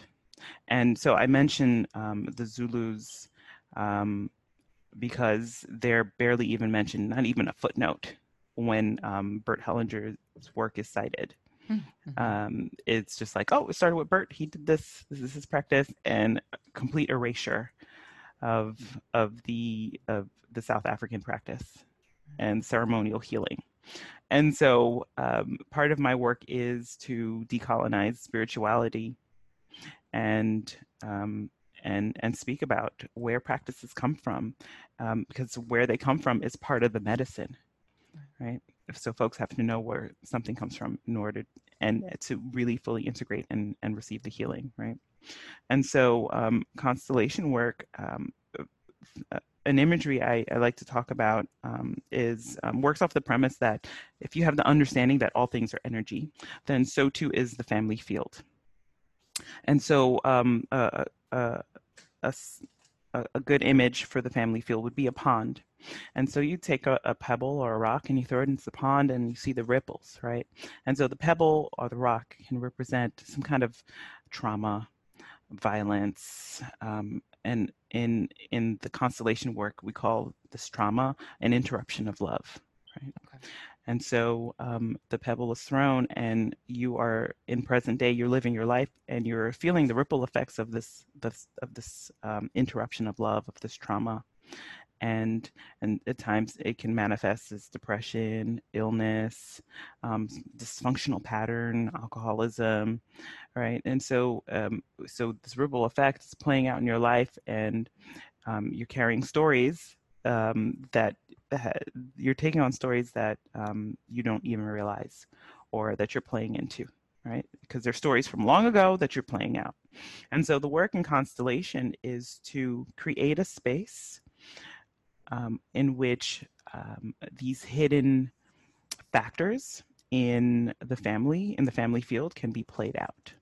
and so I mentioned um, the Zulus um, because they're barely even mentioned, not even a footnote when um, Bert Hellinger's work is cited. Mm-hmm. Um, it's just like, oh, it started with Bert. He did this. This is his practice, and complete erasure of of the of the South African practice and ceremonial healing. And so, um, part of my work is to decolonize spirituality and um, and and speak about where practices come from, um, because where they come from is part of the medicine, right? So folks have to know where something comes from in order and to really fully integrate and, and receive the healing, right? And so um, constellation work, um, uh, an imagery I, I, like to talk about um, is um, works off the premise that if you have the understanding that all things are energy, then so too is the family field. And so um, uh, uh, a, a, good image for the family field would be a pond. And so you take a, a, pebble or a rock and you throw it into the pond and you see the ripples, right? And so the pebble or the rock can represent some kind of trauma, violence, um, and in in the constellation work we call this trauma an interruption of love, right? Okay. And so um, the pebble is thrown, and you are in present day. You're living your life, and you're feeling the ripple effects of this, this of this um, interruption of love, of this trauma, and and at times it can manifest as depression, illness, um, dysfunctional pattern, alcoholism, right? And so um, so this ripple effect is playing out in your life, and um, you're carrying stories um, that you're taking on stories that um, you don't even realize or that you're playing into right? Because they're stories from long ago that you're playing out. And so the work in constellation is to create a space um, in which um, these hidden factors in the family in the family field can be played out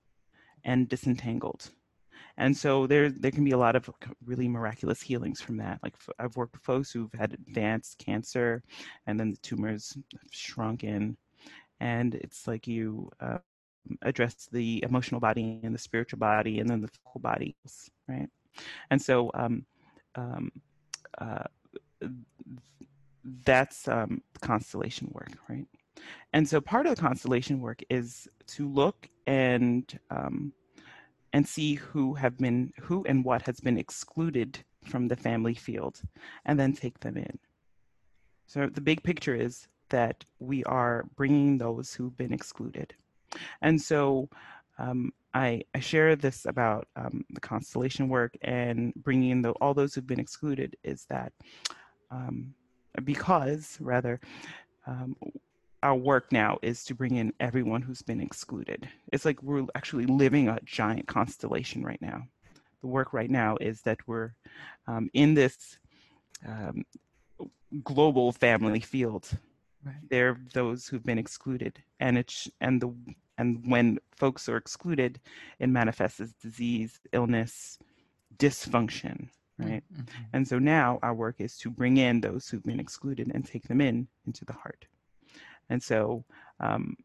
and disentangled and so there there can be a lot of really miraculous healings from that. Like I've worked with folks who've had advanced cancer, and then the tumors shrunken, and it's like you uh, address the emotional body and the spiritual body, and then the physical bodies, right? And so um, um, uh, that's um, constellation work, right? And so part of the constellation work is to look and um, and see who have been who and what has been excluded from the family field and then take them in. So the big picture is that we are bringing those who've been excluded. And so um, I, I, share this about um, the constellation work and bringing in the, all those who've been excluded is that um, because rather um, our work now is to bring in everyone who's been excluded. It's like we're actually living a giant constellation right now. The work right now is that we're um, in this um, global family field. Right. There are those who've been excluded, and it's and the and when folks are excluded, it manifests as disease, illness, dysfunction, right? Mm-hmm. And so now our work is to bring in those who've been excluded and take them in into the heart. And so um,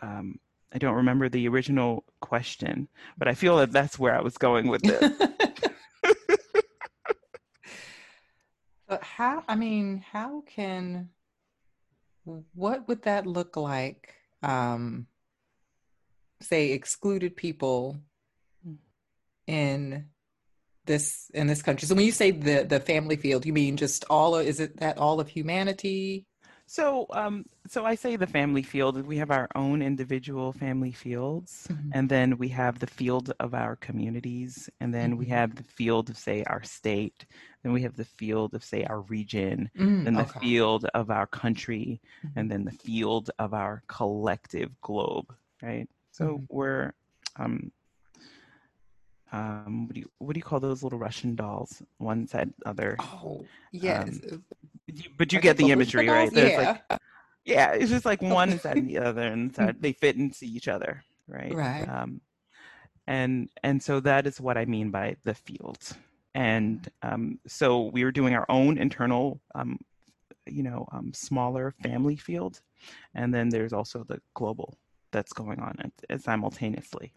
um, I don't remember the original question, but I feel that that's where I was going with this. [LAUGHS] but how, I mean, how can, what would that look like? Um, say excluded people in this in this country. So when you say the the family field, you mean just all of, is it that all of humanity? So, um, so I say the family field. We have our own individual family fields, mm-hmm. and then we have the field of our communities, and then mm-hmm. we have the field of, say, our state. Then we have the field of, say, our region. Mm, then the okay. field of our country, mm-hmm. and then the field of our collective globe. Right. So mm-hmm. we're um, um, what do you what do you call those little Russian dolls? One side, other. Oh yes, um, but you get the imagery, right? Yeah. Like, yeah, it's just like [LAUGHS] one inside the other, and they fit into each other, right? Right. Um, and and so that is what I mean by the field. And um, so we were doing our own internal, um, you know, um, smaller family field, and then there's also the global that's going on simultaneously.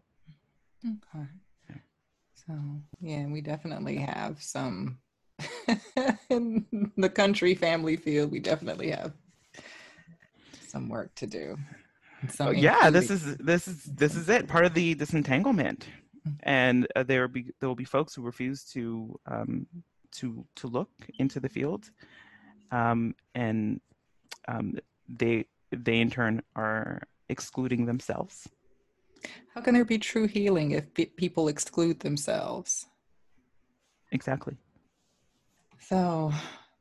Okay. So yeah, we definitely have some in [LAUGHS] the country family field. We definitely have some work to do. Oh, yeah, this is this is this is it. Part of the disentanglement, mm-hmm. and uh, there will be there will be folks who refuse to um, to to look into the field, um, and um, they they in turn are excluding themselves. How can there be true healing if people exclude themselves? Exactly. So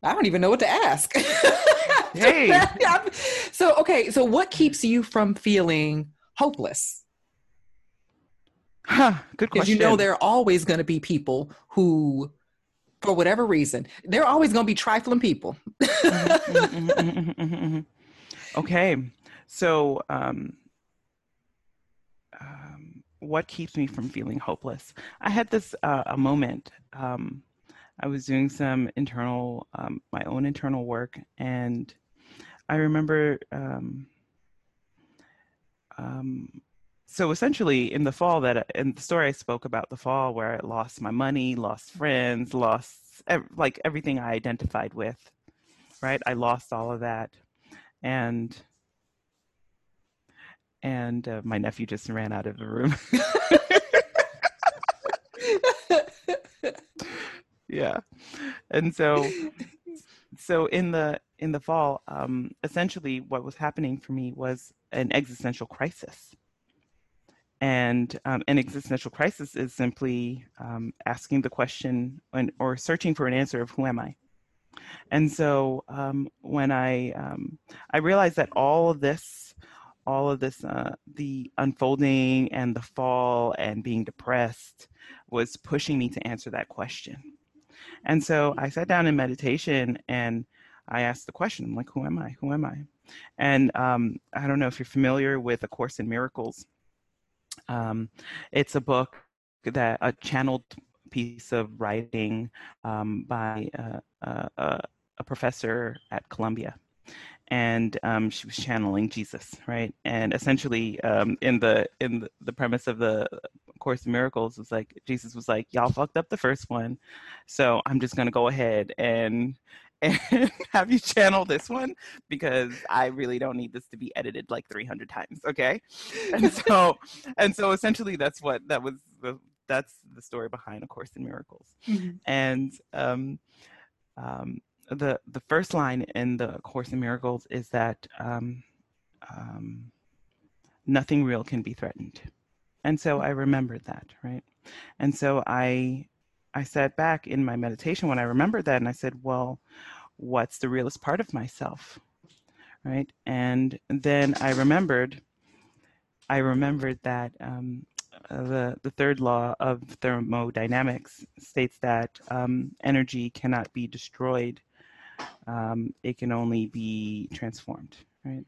I don't even know what to ask. [LAUGHS] hey. so okay, so what keeps you from feeling hopeless? Huh, good question. Because you know there are always going to be people who, for whatever reason, there are always going to be trifling people. mm-hmm, mm-hmm, mm-hmm, okay, so um, um, what keeps me from feeling hopeless? I had this uh, a moment. Um, I was doing some internal, um, my own internal work, and I remember. Um, um, so essentially, in the fall, that in the story I spoke about the fall, where I lost my money, lost friends, lost ev- like everything I identified with, right? I lost all of that, and and uh, my nephew just ran out of the room. [LAUGHS] yeah, and so [LAUGHS] so in the in the fall, um, essentially what was happening for me was an existential crisis. And um, an existential crisis is simply um, asking the question and, or searching for an answer of who am I. And so um, when I um, I realized that all of this all of this, uh, the unfolding and the fall and being depressed was pushing me to answer that question. And so I sat down in meditation and I asked the question, I'm like, who am I? Who am I? And um, I don't know if you're familiar with A Course in Miracles. Um, it's a book that a channeled piece of writing um, by uh, uh, uh a professor at Columbia and um, she was channeling Jesus, right? And essentially, um, in the in the premise of the Course in Miracles was like Jesus was like, "Y'all fucked up the first one, so I'm just gonna go ahead and [LAUGHS] and have you channel this one because I really don't need this to be edited like 300 times, okay?" And [LAUGHS] so and so essentially, that's what that was the that's the story behind A Course in Miracles, mm-hmm. and um, um, the the first line in the Course in Miracles is that um, um, nothing real can be threatened, and so I remembered that, right? And so I I sat back in my meditation when I remembered that, and I said, well, what's the realest part of myself, right? And then I remembered I remembered that um, the, the third law of thermodynamics states that um, energy cannot be destroyed um, it can only be transformed, right?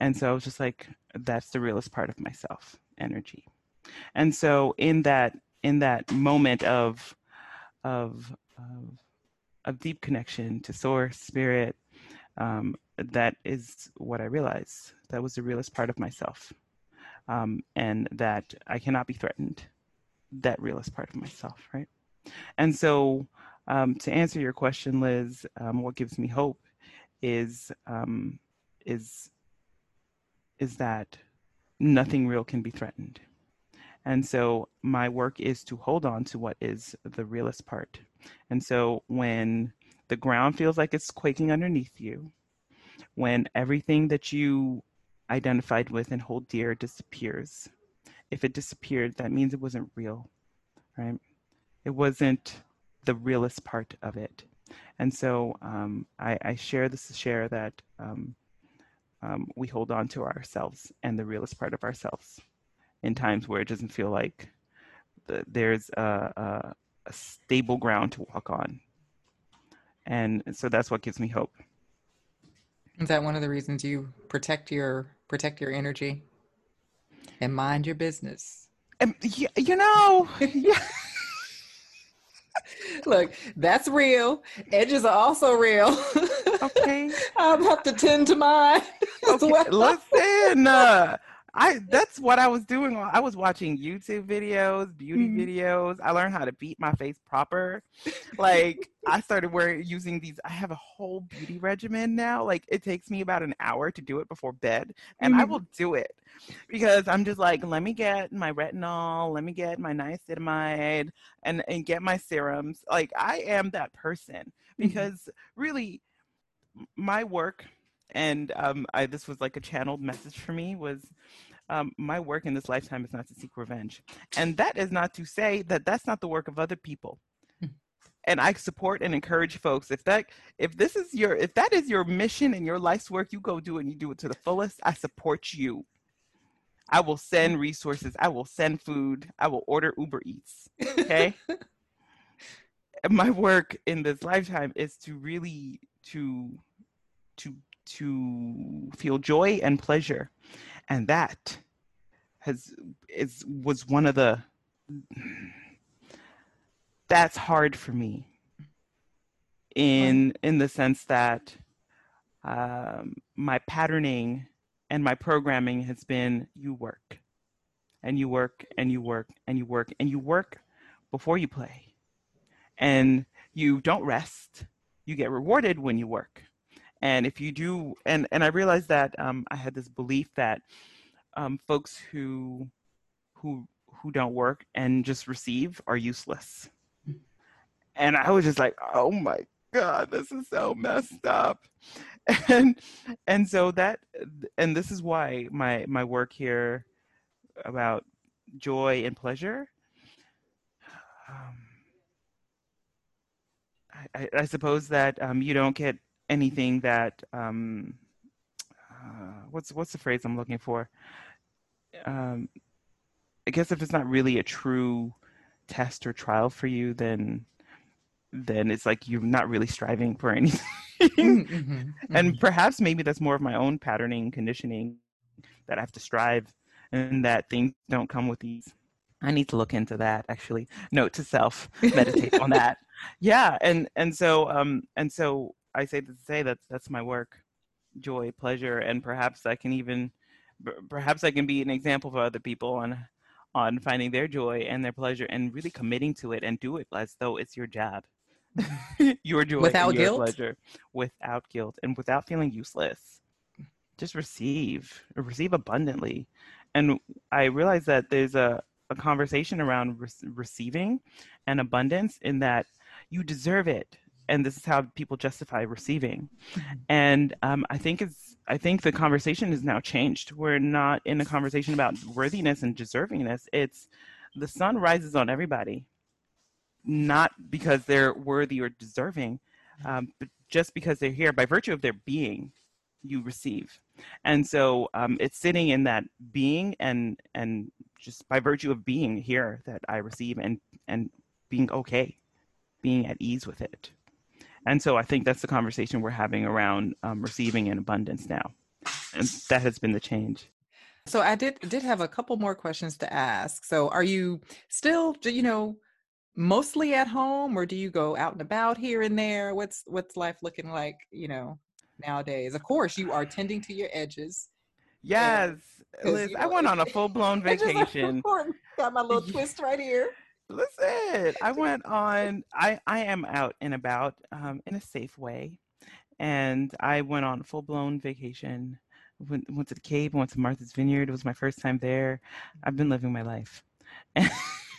And so I was just like, that's the realest part of myself, energy. And so in that in that moment of of of, of deep connection to source, spirit, um, that is what I realized. That was the realest part of myself. Um, and that I cannot be threatened. That realest part of myself, right? And so um, to answer your question, Liz, um, what gives me hope is um, is is that nothing real can be threatened. And so my work is to hold on to what is the realest part. And so when the ground feels like it's quaking underneath you, when everything that you identified with and hold dear disappears, if it disappeared, that means it wasn't real, right? It wasn't the realest part of it. And so um, I, I, share this to share that um, um, we hold on to ourselves and the realest part of ourselves in times where it doesn't feel like the, there's a, a, a stable ground to walk on. And so that's what gives me hope. Is that one of the reasons you protect your protect your energy and mind your business? And you, you know, [LAUGHS] yeah. Look, that's real. Edges are also real. Okay. [LAUGHS] I'm have to tend to mine. Okay. Well. Listen, uh, I that's what I was doing. I was watching YouTube videos, beauty mm. videos. I learned how to beat my face proper. Like I started wearing using these. I have a whole beauty regimen now. Like it takes me about an hour to do it before bed, and mm-hmm. I will do it because I'm just like, let me get my retinol, let me get my niacinamide, and and get my serums. Like I am that person mm-hmm. because mm-hmm. really, my work and um, I, this was like a channeled message for me was um, my work in this lifetime is not to seek revenge. And that is not to say that that's not the work of other people. Hmm. and i support and encourage folks if that if this is your if that is your mission and your life's work you go do it and you do it to the fullest. I support you. I will send resources. I will send food. I will order uber eats okay? [LAUGHS] My work in this lifetime is to really to to to feel joy and pleasure. And that has is was one of the that's hard for me. In in the sense that um, my patterning and my programming has been you work and you work and you work and you work and you work before you play. And you don't rest. You get rewarded when you work and if you do, and and I realized that um, I had this belief that um, folks who who who don't work and just receive are useless. And I was just like, oh my god, this is so messed up. [LAUGHS] And and so that and this is why my my work here about joy and pleasure. Um, I, I, suppose that um, you don't get anything that um, uh, what's what's the phrase I'm looking for? Um, I guess if it's not really a true test or trial for you, then then it's like you're not really striving for [LAUGHS] anything. Mm-hmm, mm-hmm. and perhaps maybe that's more of my own patterning conditioning that I have to strive and that things don't come with ease. I need to look into that actually. Note to self, meditate on that. [LAUGHS] Yeah, and and so um and so I say to say that that's my work, joy, pleasure, and perhaps I can even, perhaps I can be an example for other people on, on finding their joy and their pleasure and really committing to it and do it as though it's your job, [LAUGHS] your joy, without your guilt, pleasure, without guilt, and without feeling useless. Just receive, receive abundantly, and I realize that there's a a conversation around re- receiving and abundance in that you deserve it and this is how people justify receiving. Mm-hmm. And um, I think it's I think the conversation has now changed. We're not in a conversation about worthiness and deservingness. It's the sun rises on everybody, not because they're worthy or deserving, um, but just because they're here by virtue of their being. You receive, and so um, it's sitting in that being and and just by virtue of being here that I receive and and being okay, being at ease with it. And so I think that's the conversation we're having around um, receiving in abundance now. And that has been the change. So I did did have a couple more questions to ask. So are you still, you know, mostly at home or do you go out and about here and there? What's what's life looking like, you know, nowadays? Of course, you are tending to your edges. Yes. Liz, I went on a [LAUGHS] full blown [LAUGHS] vacation. [LAUGHS] Got my little twist right here. Listen, I went on. I I am out and about um, in a safe way, and I went on full blown vacation. Went went to the Cape. Went to Martha's Vineyard. It was my first time there. I've been living my life, and,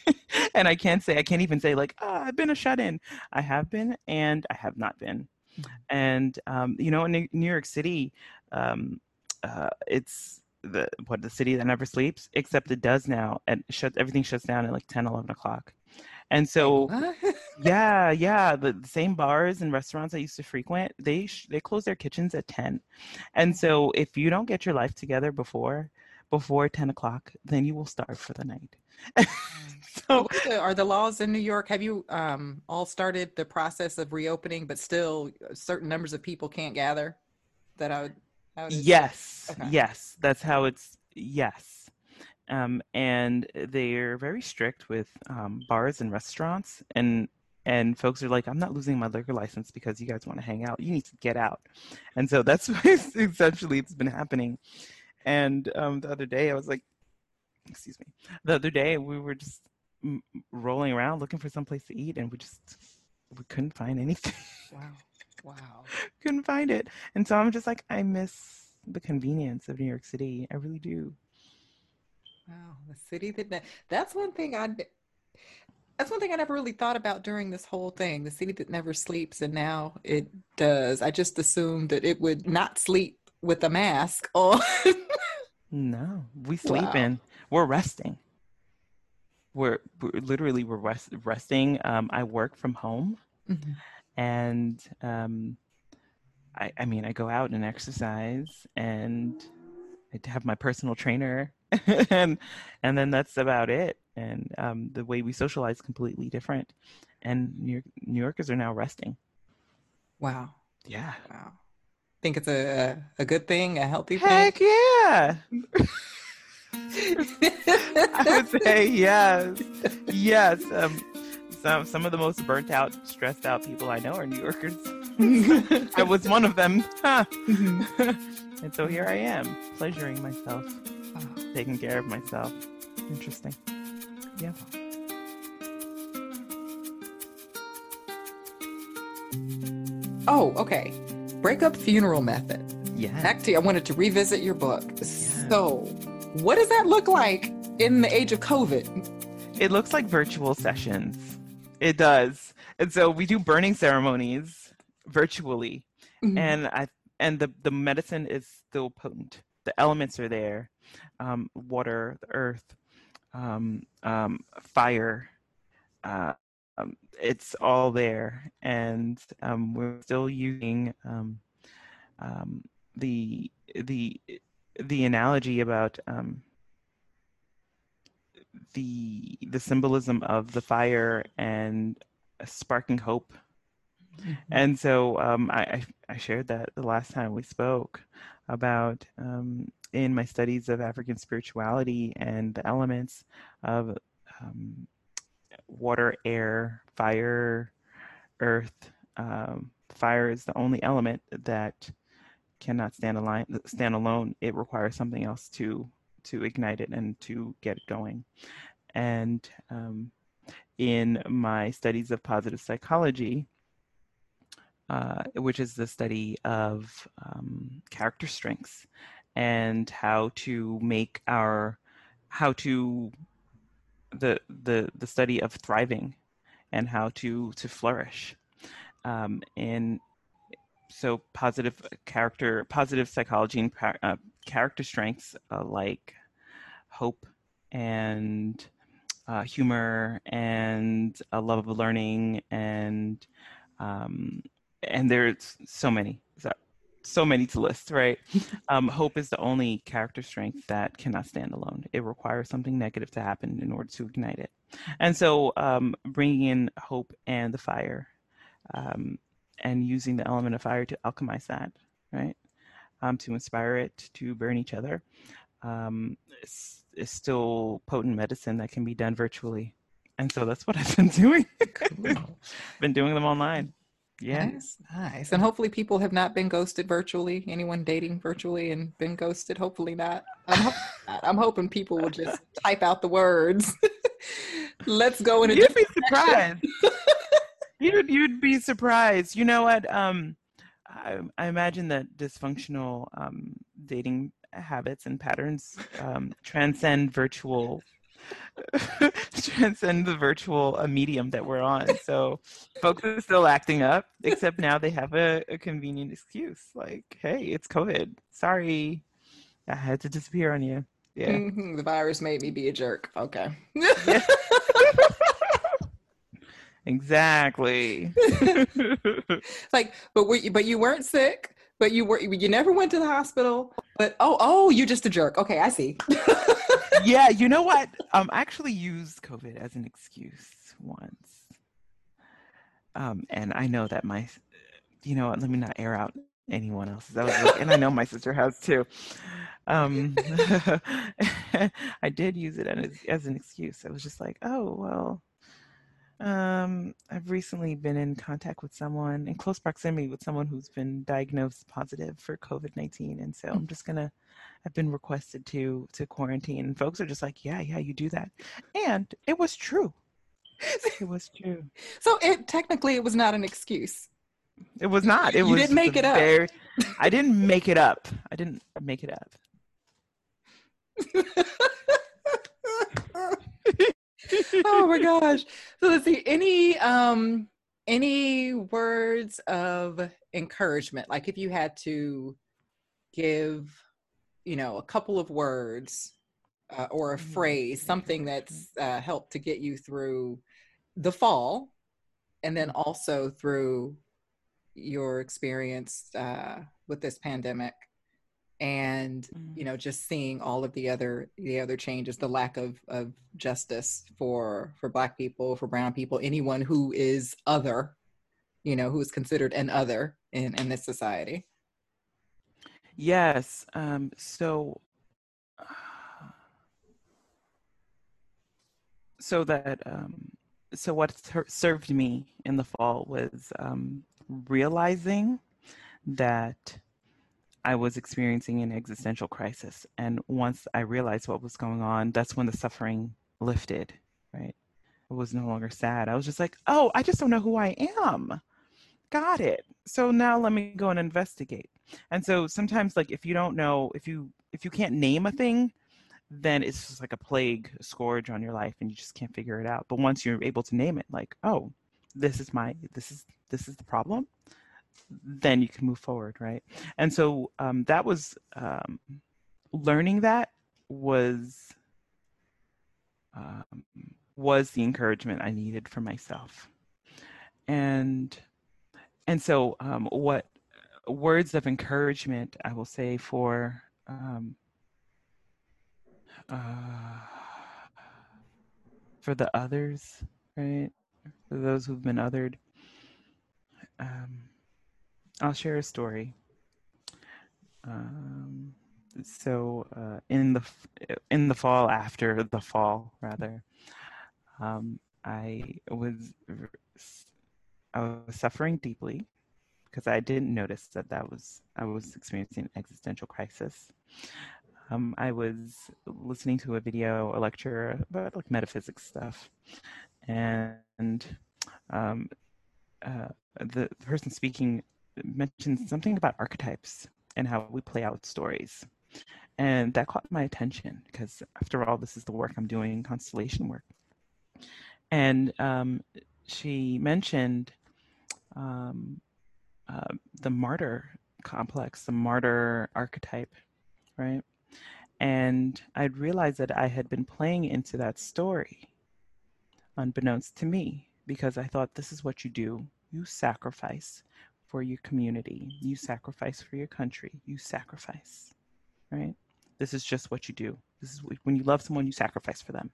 [LAUGHS] and I can't say I can't even say like oh, I've been a shut in. I have been, and I have not been. Mm-hmm. And um, you know, in New York City, um, uh, it's the what the city that never sleeps? Except it does now and shuts everything shuts down at like 10 11 o'clock. And so [LAUGHS] yeah yeah the, the, same bars and restaurants i used to frequent they sh- they close their kitchens at 10 and so if you don't get your life together before before 10 o'clock then you will starve for the night. Mm. [LAUGHS] so the, are the laws in new york? Have you um, all started the process of reopening but still uh, certain numbers of people can't gather that i would yes okay. yes that's how it's yes um, and they're very strict with um, bars and restaurants and and folks are like i'm not losing my liquor license because you guys want to hang out you need to get out and so that's [LAUGHS] essentially it's been happening And um, the other day, I was like, excuse me. The other day, we were just rolling around looking for some place to eat, and we just we couldn't find anything. Wow. Wow. couldn't find it, and so I'm just like, I miss the convenience of New York City. I really do. Wow, the city that ne- that's one thing I that's one thing I never really thought about during this whole thing. The city that never sleeps, and now it does. I just assumed that it would not sleep with a mask [LAUGHS] on. No, we sleep Wow. in. We're resting. We're, we're literally we're rest, resting. Um, I work from home, Mhm. And um, I, I mean, I go out and exercise, and I have my personal trainer, [LAUGHS] and and then that's about it. And um, the way we socialize is completely different. And New, York, New Yorkers are now resting. Wow. Yeah. Wow. Think it's a a good thing, a healthy Heck thing. Heck yeah! [LAUGHS] [LAUGHS] I would say yes, yes. Um, some some of the most burnt out, stressed out people I know are New Yorkers. [LAUGHS] I was one of them. Huh. Mm-hmm. [LAUGHS] and so here I am, pleasuring myself, Wow. taking care of myself. Interesting. Yeah. Oh, okay. Breakup funeral method. Yeah. Actually. I wanted to revisit your book. So, what does that look like in the age of COVID? It looks like virtual sessions. It does. And so we do burning ceremonies virtually. Mhm. and I and the the medicine is still potent. The elements are there, um, water, the earth, um, um, fire. Uh, um, it's all there, and um, we're still using um, um, the the the analogy about um, the the symbolism of the fire and sparking hope and so um, I, I, I shared that the last time we spoke about um, in my studies of African spirituality and the elements of um, water, air, fire, earth. Um, fire is the only element that cannot stand alone. Stand alone. It requires something else to to ignite it and to get it going. And um, in my studies of positive psychology, uh, which is the study of um, character strengths and how to make our how to the the the study of thriving and how to to flourish um, and so positive character positive psychology and uh, character strengths uh, like hope and uh, humor and a love of learning and um, and there's so many so, many to list right? [LAUGHS] Um, hope is the only character strength that cannot stand alone. It requires something negative to happen in order to ignite it. And so um, bringing in hope and the fire um, and using the element of fire to alchemize that right um, to inspire it to burn each other um, is, still potent medicine that can be done virtually and so that's what [LAUGHS] i've been doing Cool. [LAUGHS] been doing them online yeah Nice, nice. And hopefully people have not been ghosted virtually. Anyone dating virtually and been ghosted? Hopefully not. I'm, hoping [LAUGHS] not. I'm hoping people will just type out the words. Let's go in a You'd different direction. surprised. you'd you'd be surprised. You know what? Um, I, I imagine that dysfunctional um, dating habits and patterns um, transcend virtual, [LAUGHS] transcend the virtual uh, medium that we're on. So, folks are still acting up, except now they have a, a convenient excuse, like, "Hey, it's COVID. Sorry, I had to disappear on you." Yeah. Mhm, The virus made me be a jerk. Okay. Yeah. [LAUGHS] [LAUGHS] Exactly. [LAUGHS] [LAUGHS] like, but were you, but you weren't sick. But you were you never went to the hospital. But oh oh, you're just a jerk. Okay, I see. [LAUGHS] yeah, you know what? Um, I actually used COVID as an excuse once. Um, and I know that my, you know what? Let me not air out anyone else's. That was really, and I know my sister has too. Um, I did use it as, as an excuse. I was just like, oh well, Um, I've recently been in contact with someone in close proximity with someone who's been diagnosed positive for COVID nineteen, and so I'm just gonna. I've been requested to to quarantine, and folks are just like, "Yeah, yeah, you do that," and it was true. [LAUGHS] It was true. So it technically it was not an excuse. It was not. It You was didn't make it up. I didn't make it up. I didn't make it up. [LAUGHS] [LAUGHS] oh my gosh. So let's see. Any um any words of encouragement? Like if you had to give, you know, a couple of words uh, or a phrase, something that's uh, helped to get you through the fall, and then also through your experience uh, with this pandemic and you know just seeing all of the other the other changes the lack of of justice for for black people for brown people anyone who is other you know who is considered an other in in this society Yes. Um, so, [SIGHS] so that um, so what ser- served me in the fall was um, realizing that I was experiencing an existential crisis, and once I realized what was going on, that's when the suffering lifted. Right, I was no longer sad. I was just like, oh, I just don't know who I am. Got it. So now let me go and investigate. And so sometimes like if you don't know, if you if you can't name a thing, then it's just like a plague, a scourge on your life and you just can't figure it out. But once you're able to name it, like, oh, this is my this is this is the problem, then you can move forward, right? And so um, that was um, learning that was um, was the encouragement I needed for myself. And and so um, what words of encouragement I will say for um, uh, for the others, right? For those who've been othered. Um, I'll share a story. Um, so uh, in the in the fall after the fall rather, um, I was I was suffering deeply because I didn't notice that that was I was experiencing an existential crisis. Um, I was listening to a video, a lecture about like metaphysics stuff, and um, uh, the person speaking mentioned something about archetypes and how we play out stories, and that caught my attention because after all, this is the work I'm doing, constellation work, and um, she mentioned um, uh, the martyr complex, the martyr archetype, right? And I'd realized that I had been playing into that story, unbeknownst to me, because I thought this is what you do. You sacrifice for your community, you sacrifice for your country, you sacrifice, right? This is just what you do. This is when you love someone, you sacrifice for them.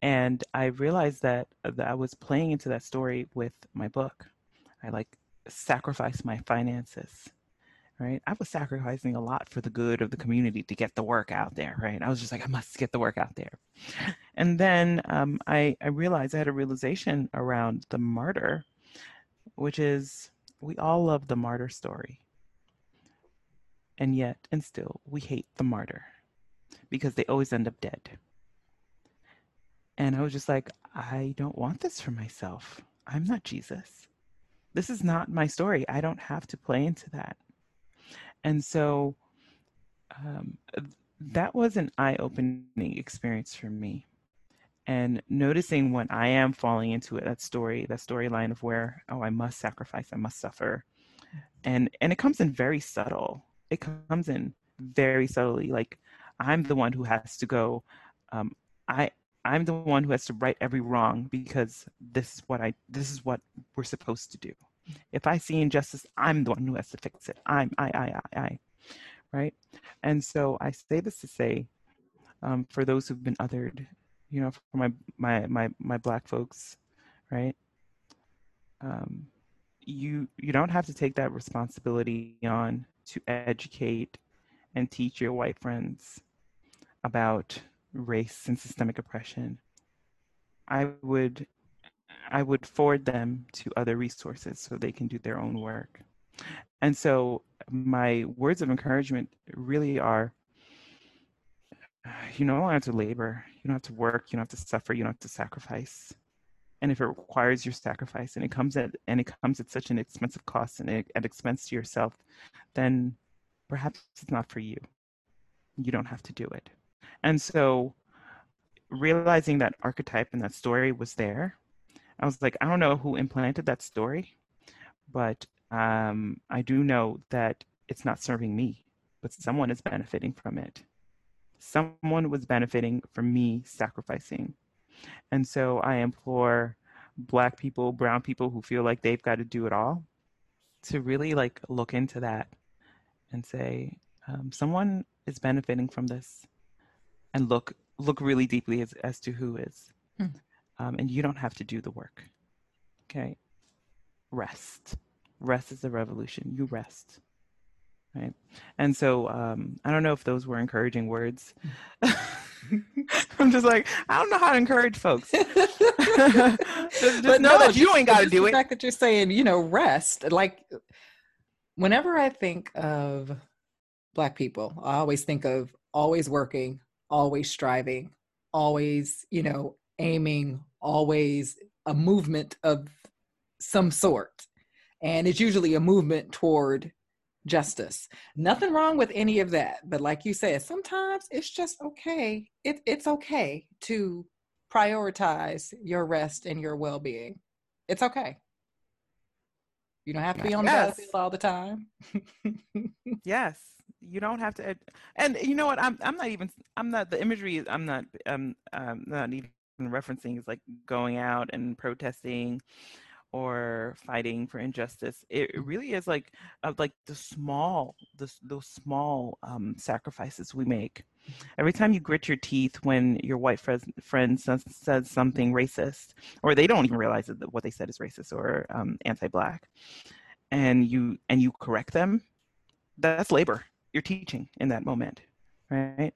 And I realized that, that I was playing into that story with my book. I like sacrifice my finances right i was sacrificing a lot for the good of the community to get the work out there right i was just like i must get the work out there and then um, I, I realized i had a realization around the martyr which is we all love the martyr story and yet and still we hate the martyr because they always end up dead and i was just like i don't want this for myself i'm not jesus this is not my story. I don't have to play into that. And so um, that was an eye opening experience for me. And noticing when I am falling into it, that story, that storyline of where, oh, I must sacrifice, I must suffer. And and it comes in very subtle. It comes in very subtly. Like I'm the one who has to go, um, I I'm the one who has to right every wrong because this is what I this is what we're supposed to do. If I see injustice, I'm the one who has to fix it. I'm I I I I, right? And so I say this to say, um, for those who've been othered, you know, for my my my my black folks, right? Um, you you don't have to take that responsibility on to educate and teach your white friends about race and systemic oppression. I would I would forward them to other resources so they can do their own work. And so my words of encouragement really are you don't have to labor, you don't have to work, you don't have to suffer, you don't have to sacrifice. And if it requires your sacrifice and it comes at and it comes at such an expensive cost and at expense to yourself, then perhaps it's not for you. You don't have to do it. And so realizing that archetype and that story was there, I was like, I don't know who implanted that story, but um, I do know that it's not serving me, but someone is benefiting from it. Someone was benefiting from me sacrificing. And so I implore Black people, Brown people who feel like they've got to do it all to really like look into that and say, um, someone is benefiting from this and look look really deeply as, as to who is. Mm. Um, and you don't have to do the work. Okay. Rest. Rest is the revolution. You rest. Right. And so um, I don't know if those were encouraging words. [LAUGHS] I'm just like, I don't know how to encourage folks. [LAUGHS] just, just but know no, that you ain't got to do it. The fact that you're saying, you know, rest. Like, whenever I think of Black people, I always think of always working, always striving, always, you know, aiming, always a movement of some sort. And it's usually a movement toward justice. Nothing wrong with any of that. But like you said, sometimes it's just okay. It, it's okay to prioritize your rest and your well being. It's okay. You don't have to be on the yes. battlefield all the time. [LAUGHS] yes you don't have to and you know what i'm i'm not even i'm not the imagery i'm not um um not even referencing is like going out and protesting or fighting for injustice it really is like uh, like the small the, those small um, sacrifices we make. Every time you grit your teeth when your white friend, friend says, says something racist or they don't even realize that what they said is racist or um, anti-black and you and you correct them that's labor. You're teaching in that moment right?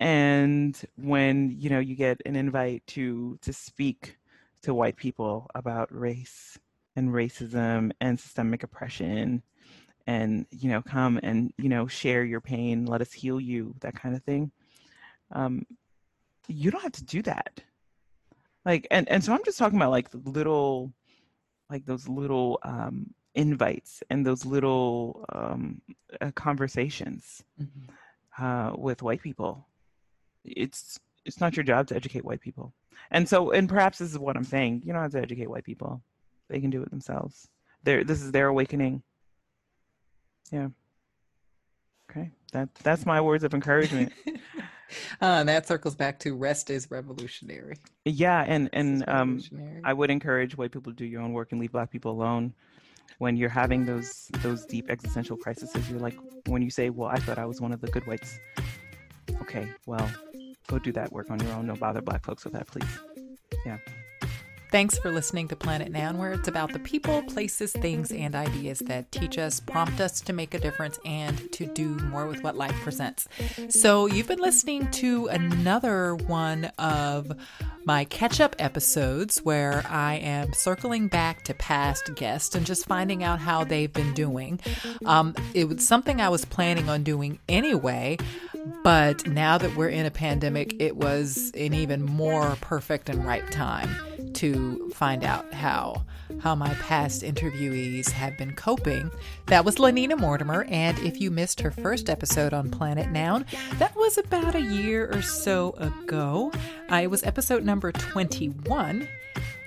And when you know you get an invite to to speak to white people about race and racism and systemic oppression and you know come and you know share your pain let us heal you that kind of thing um you don't have to do that like and and so i'm just talking about like little like those little um invites and those little um, uh, conversations mm-hmm. uh, with white people. It's it's not your job to educate white people, and so and perhaps this is what I'm saying. You don't have to educate white people; they can do it themselves. This is their awakening. Yeah. Okay, that that's my words of encouragement. [LAUGHS] uh, that circles back to rest is revolutionary. Yeah, and and um, I would encourage white people to do your own work and leave black people alone when you're having those those deep existential crises you're like when you say well i thought i was one of the good whites okay well go do that work on your own don't bother black folks with that please yeah Thanks for listening to Planet Noun, where it's about the people, places, things, and ideas that teach us, prompt us to make a difference, and to do more with what life presents. So, you've been listening to another one of my catch up episodes where I am circling back to past guests and just finding out how they've been doing. Um, it was something I was planning on doing anyway, but now that we're in a pandemic, it was an even more perfect and right time to find out how how my past interviewees have been coping. That was Lenina Mortimer, and if you missed her first episode on Planet Noun, that was about a year or so ago. Uh, it was episode number 21,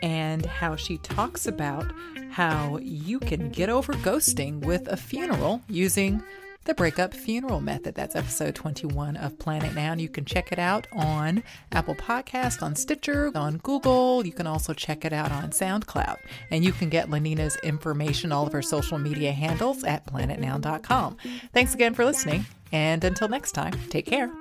and how she talks about how you can get over ghosting with a funeral using the breakup funeral method. That's episode 21 of Planet Noun. And you can check it out on Apple Podcast, on Stitcher, on Google. You can also check it out on SoundCloud. And you can get Lenina's information, all of her social media handles at planetnoun.com. Thanks again for listening. And until next time, take care.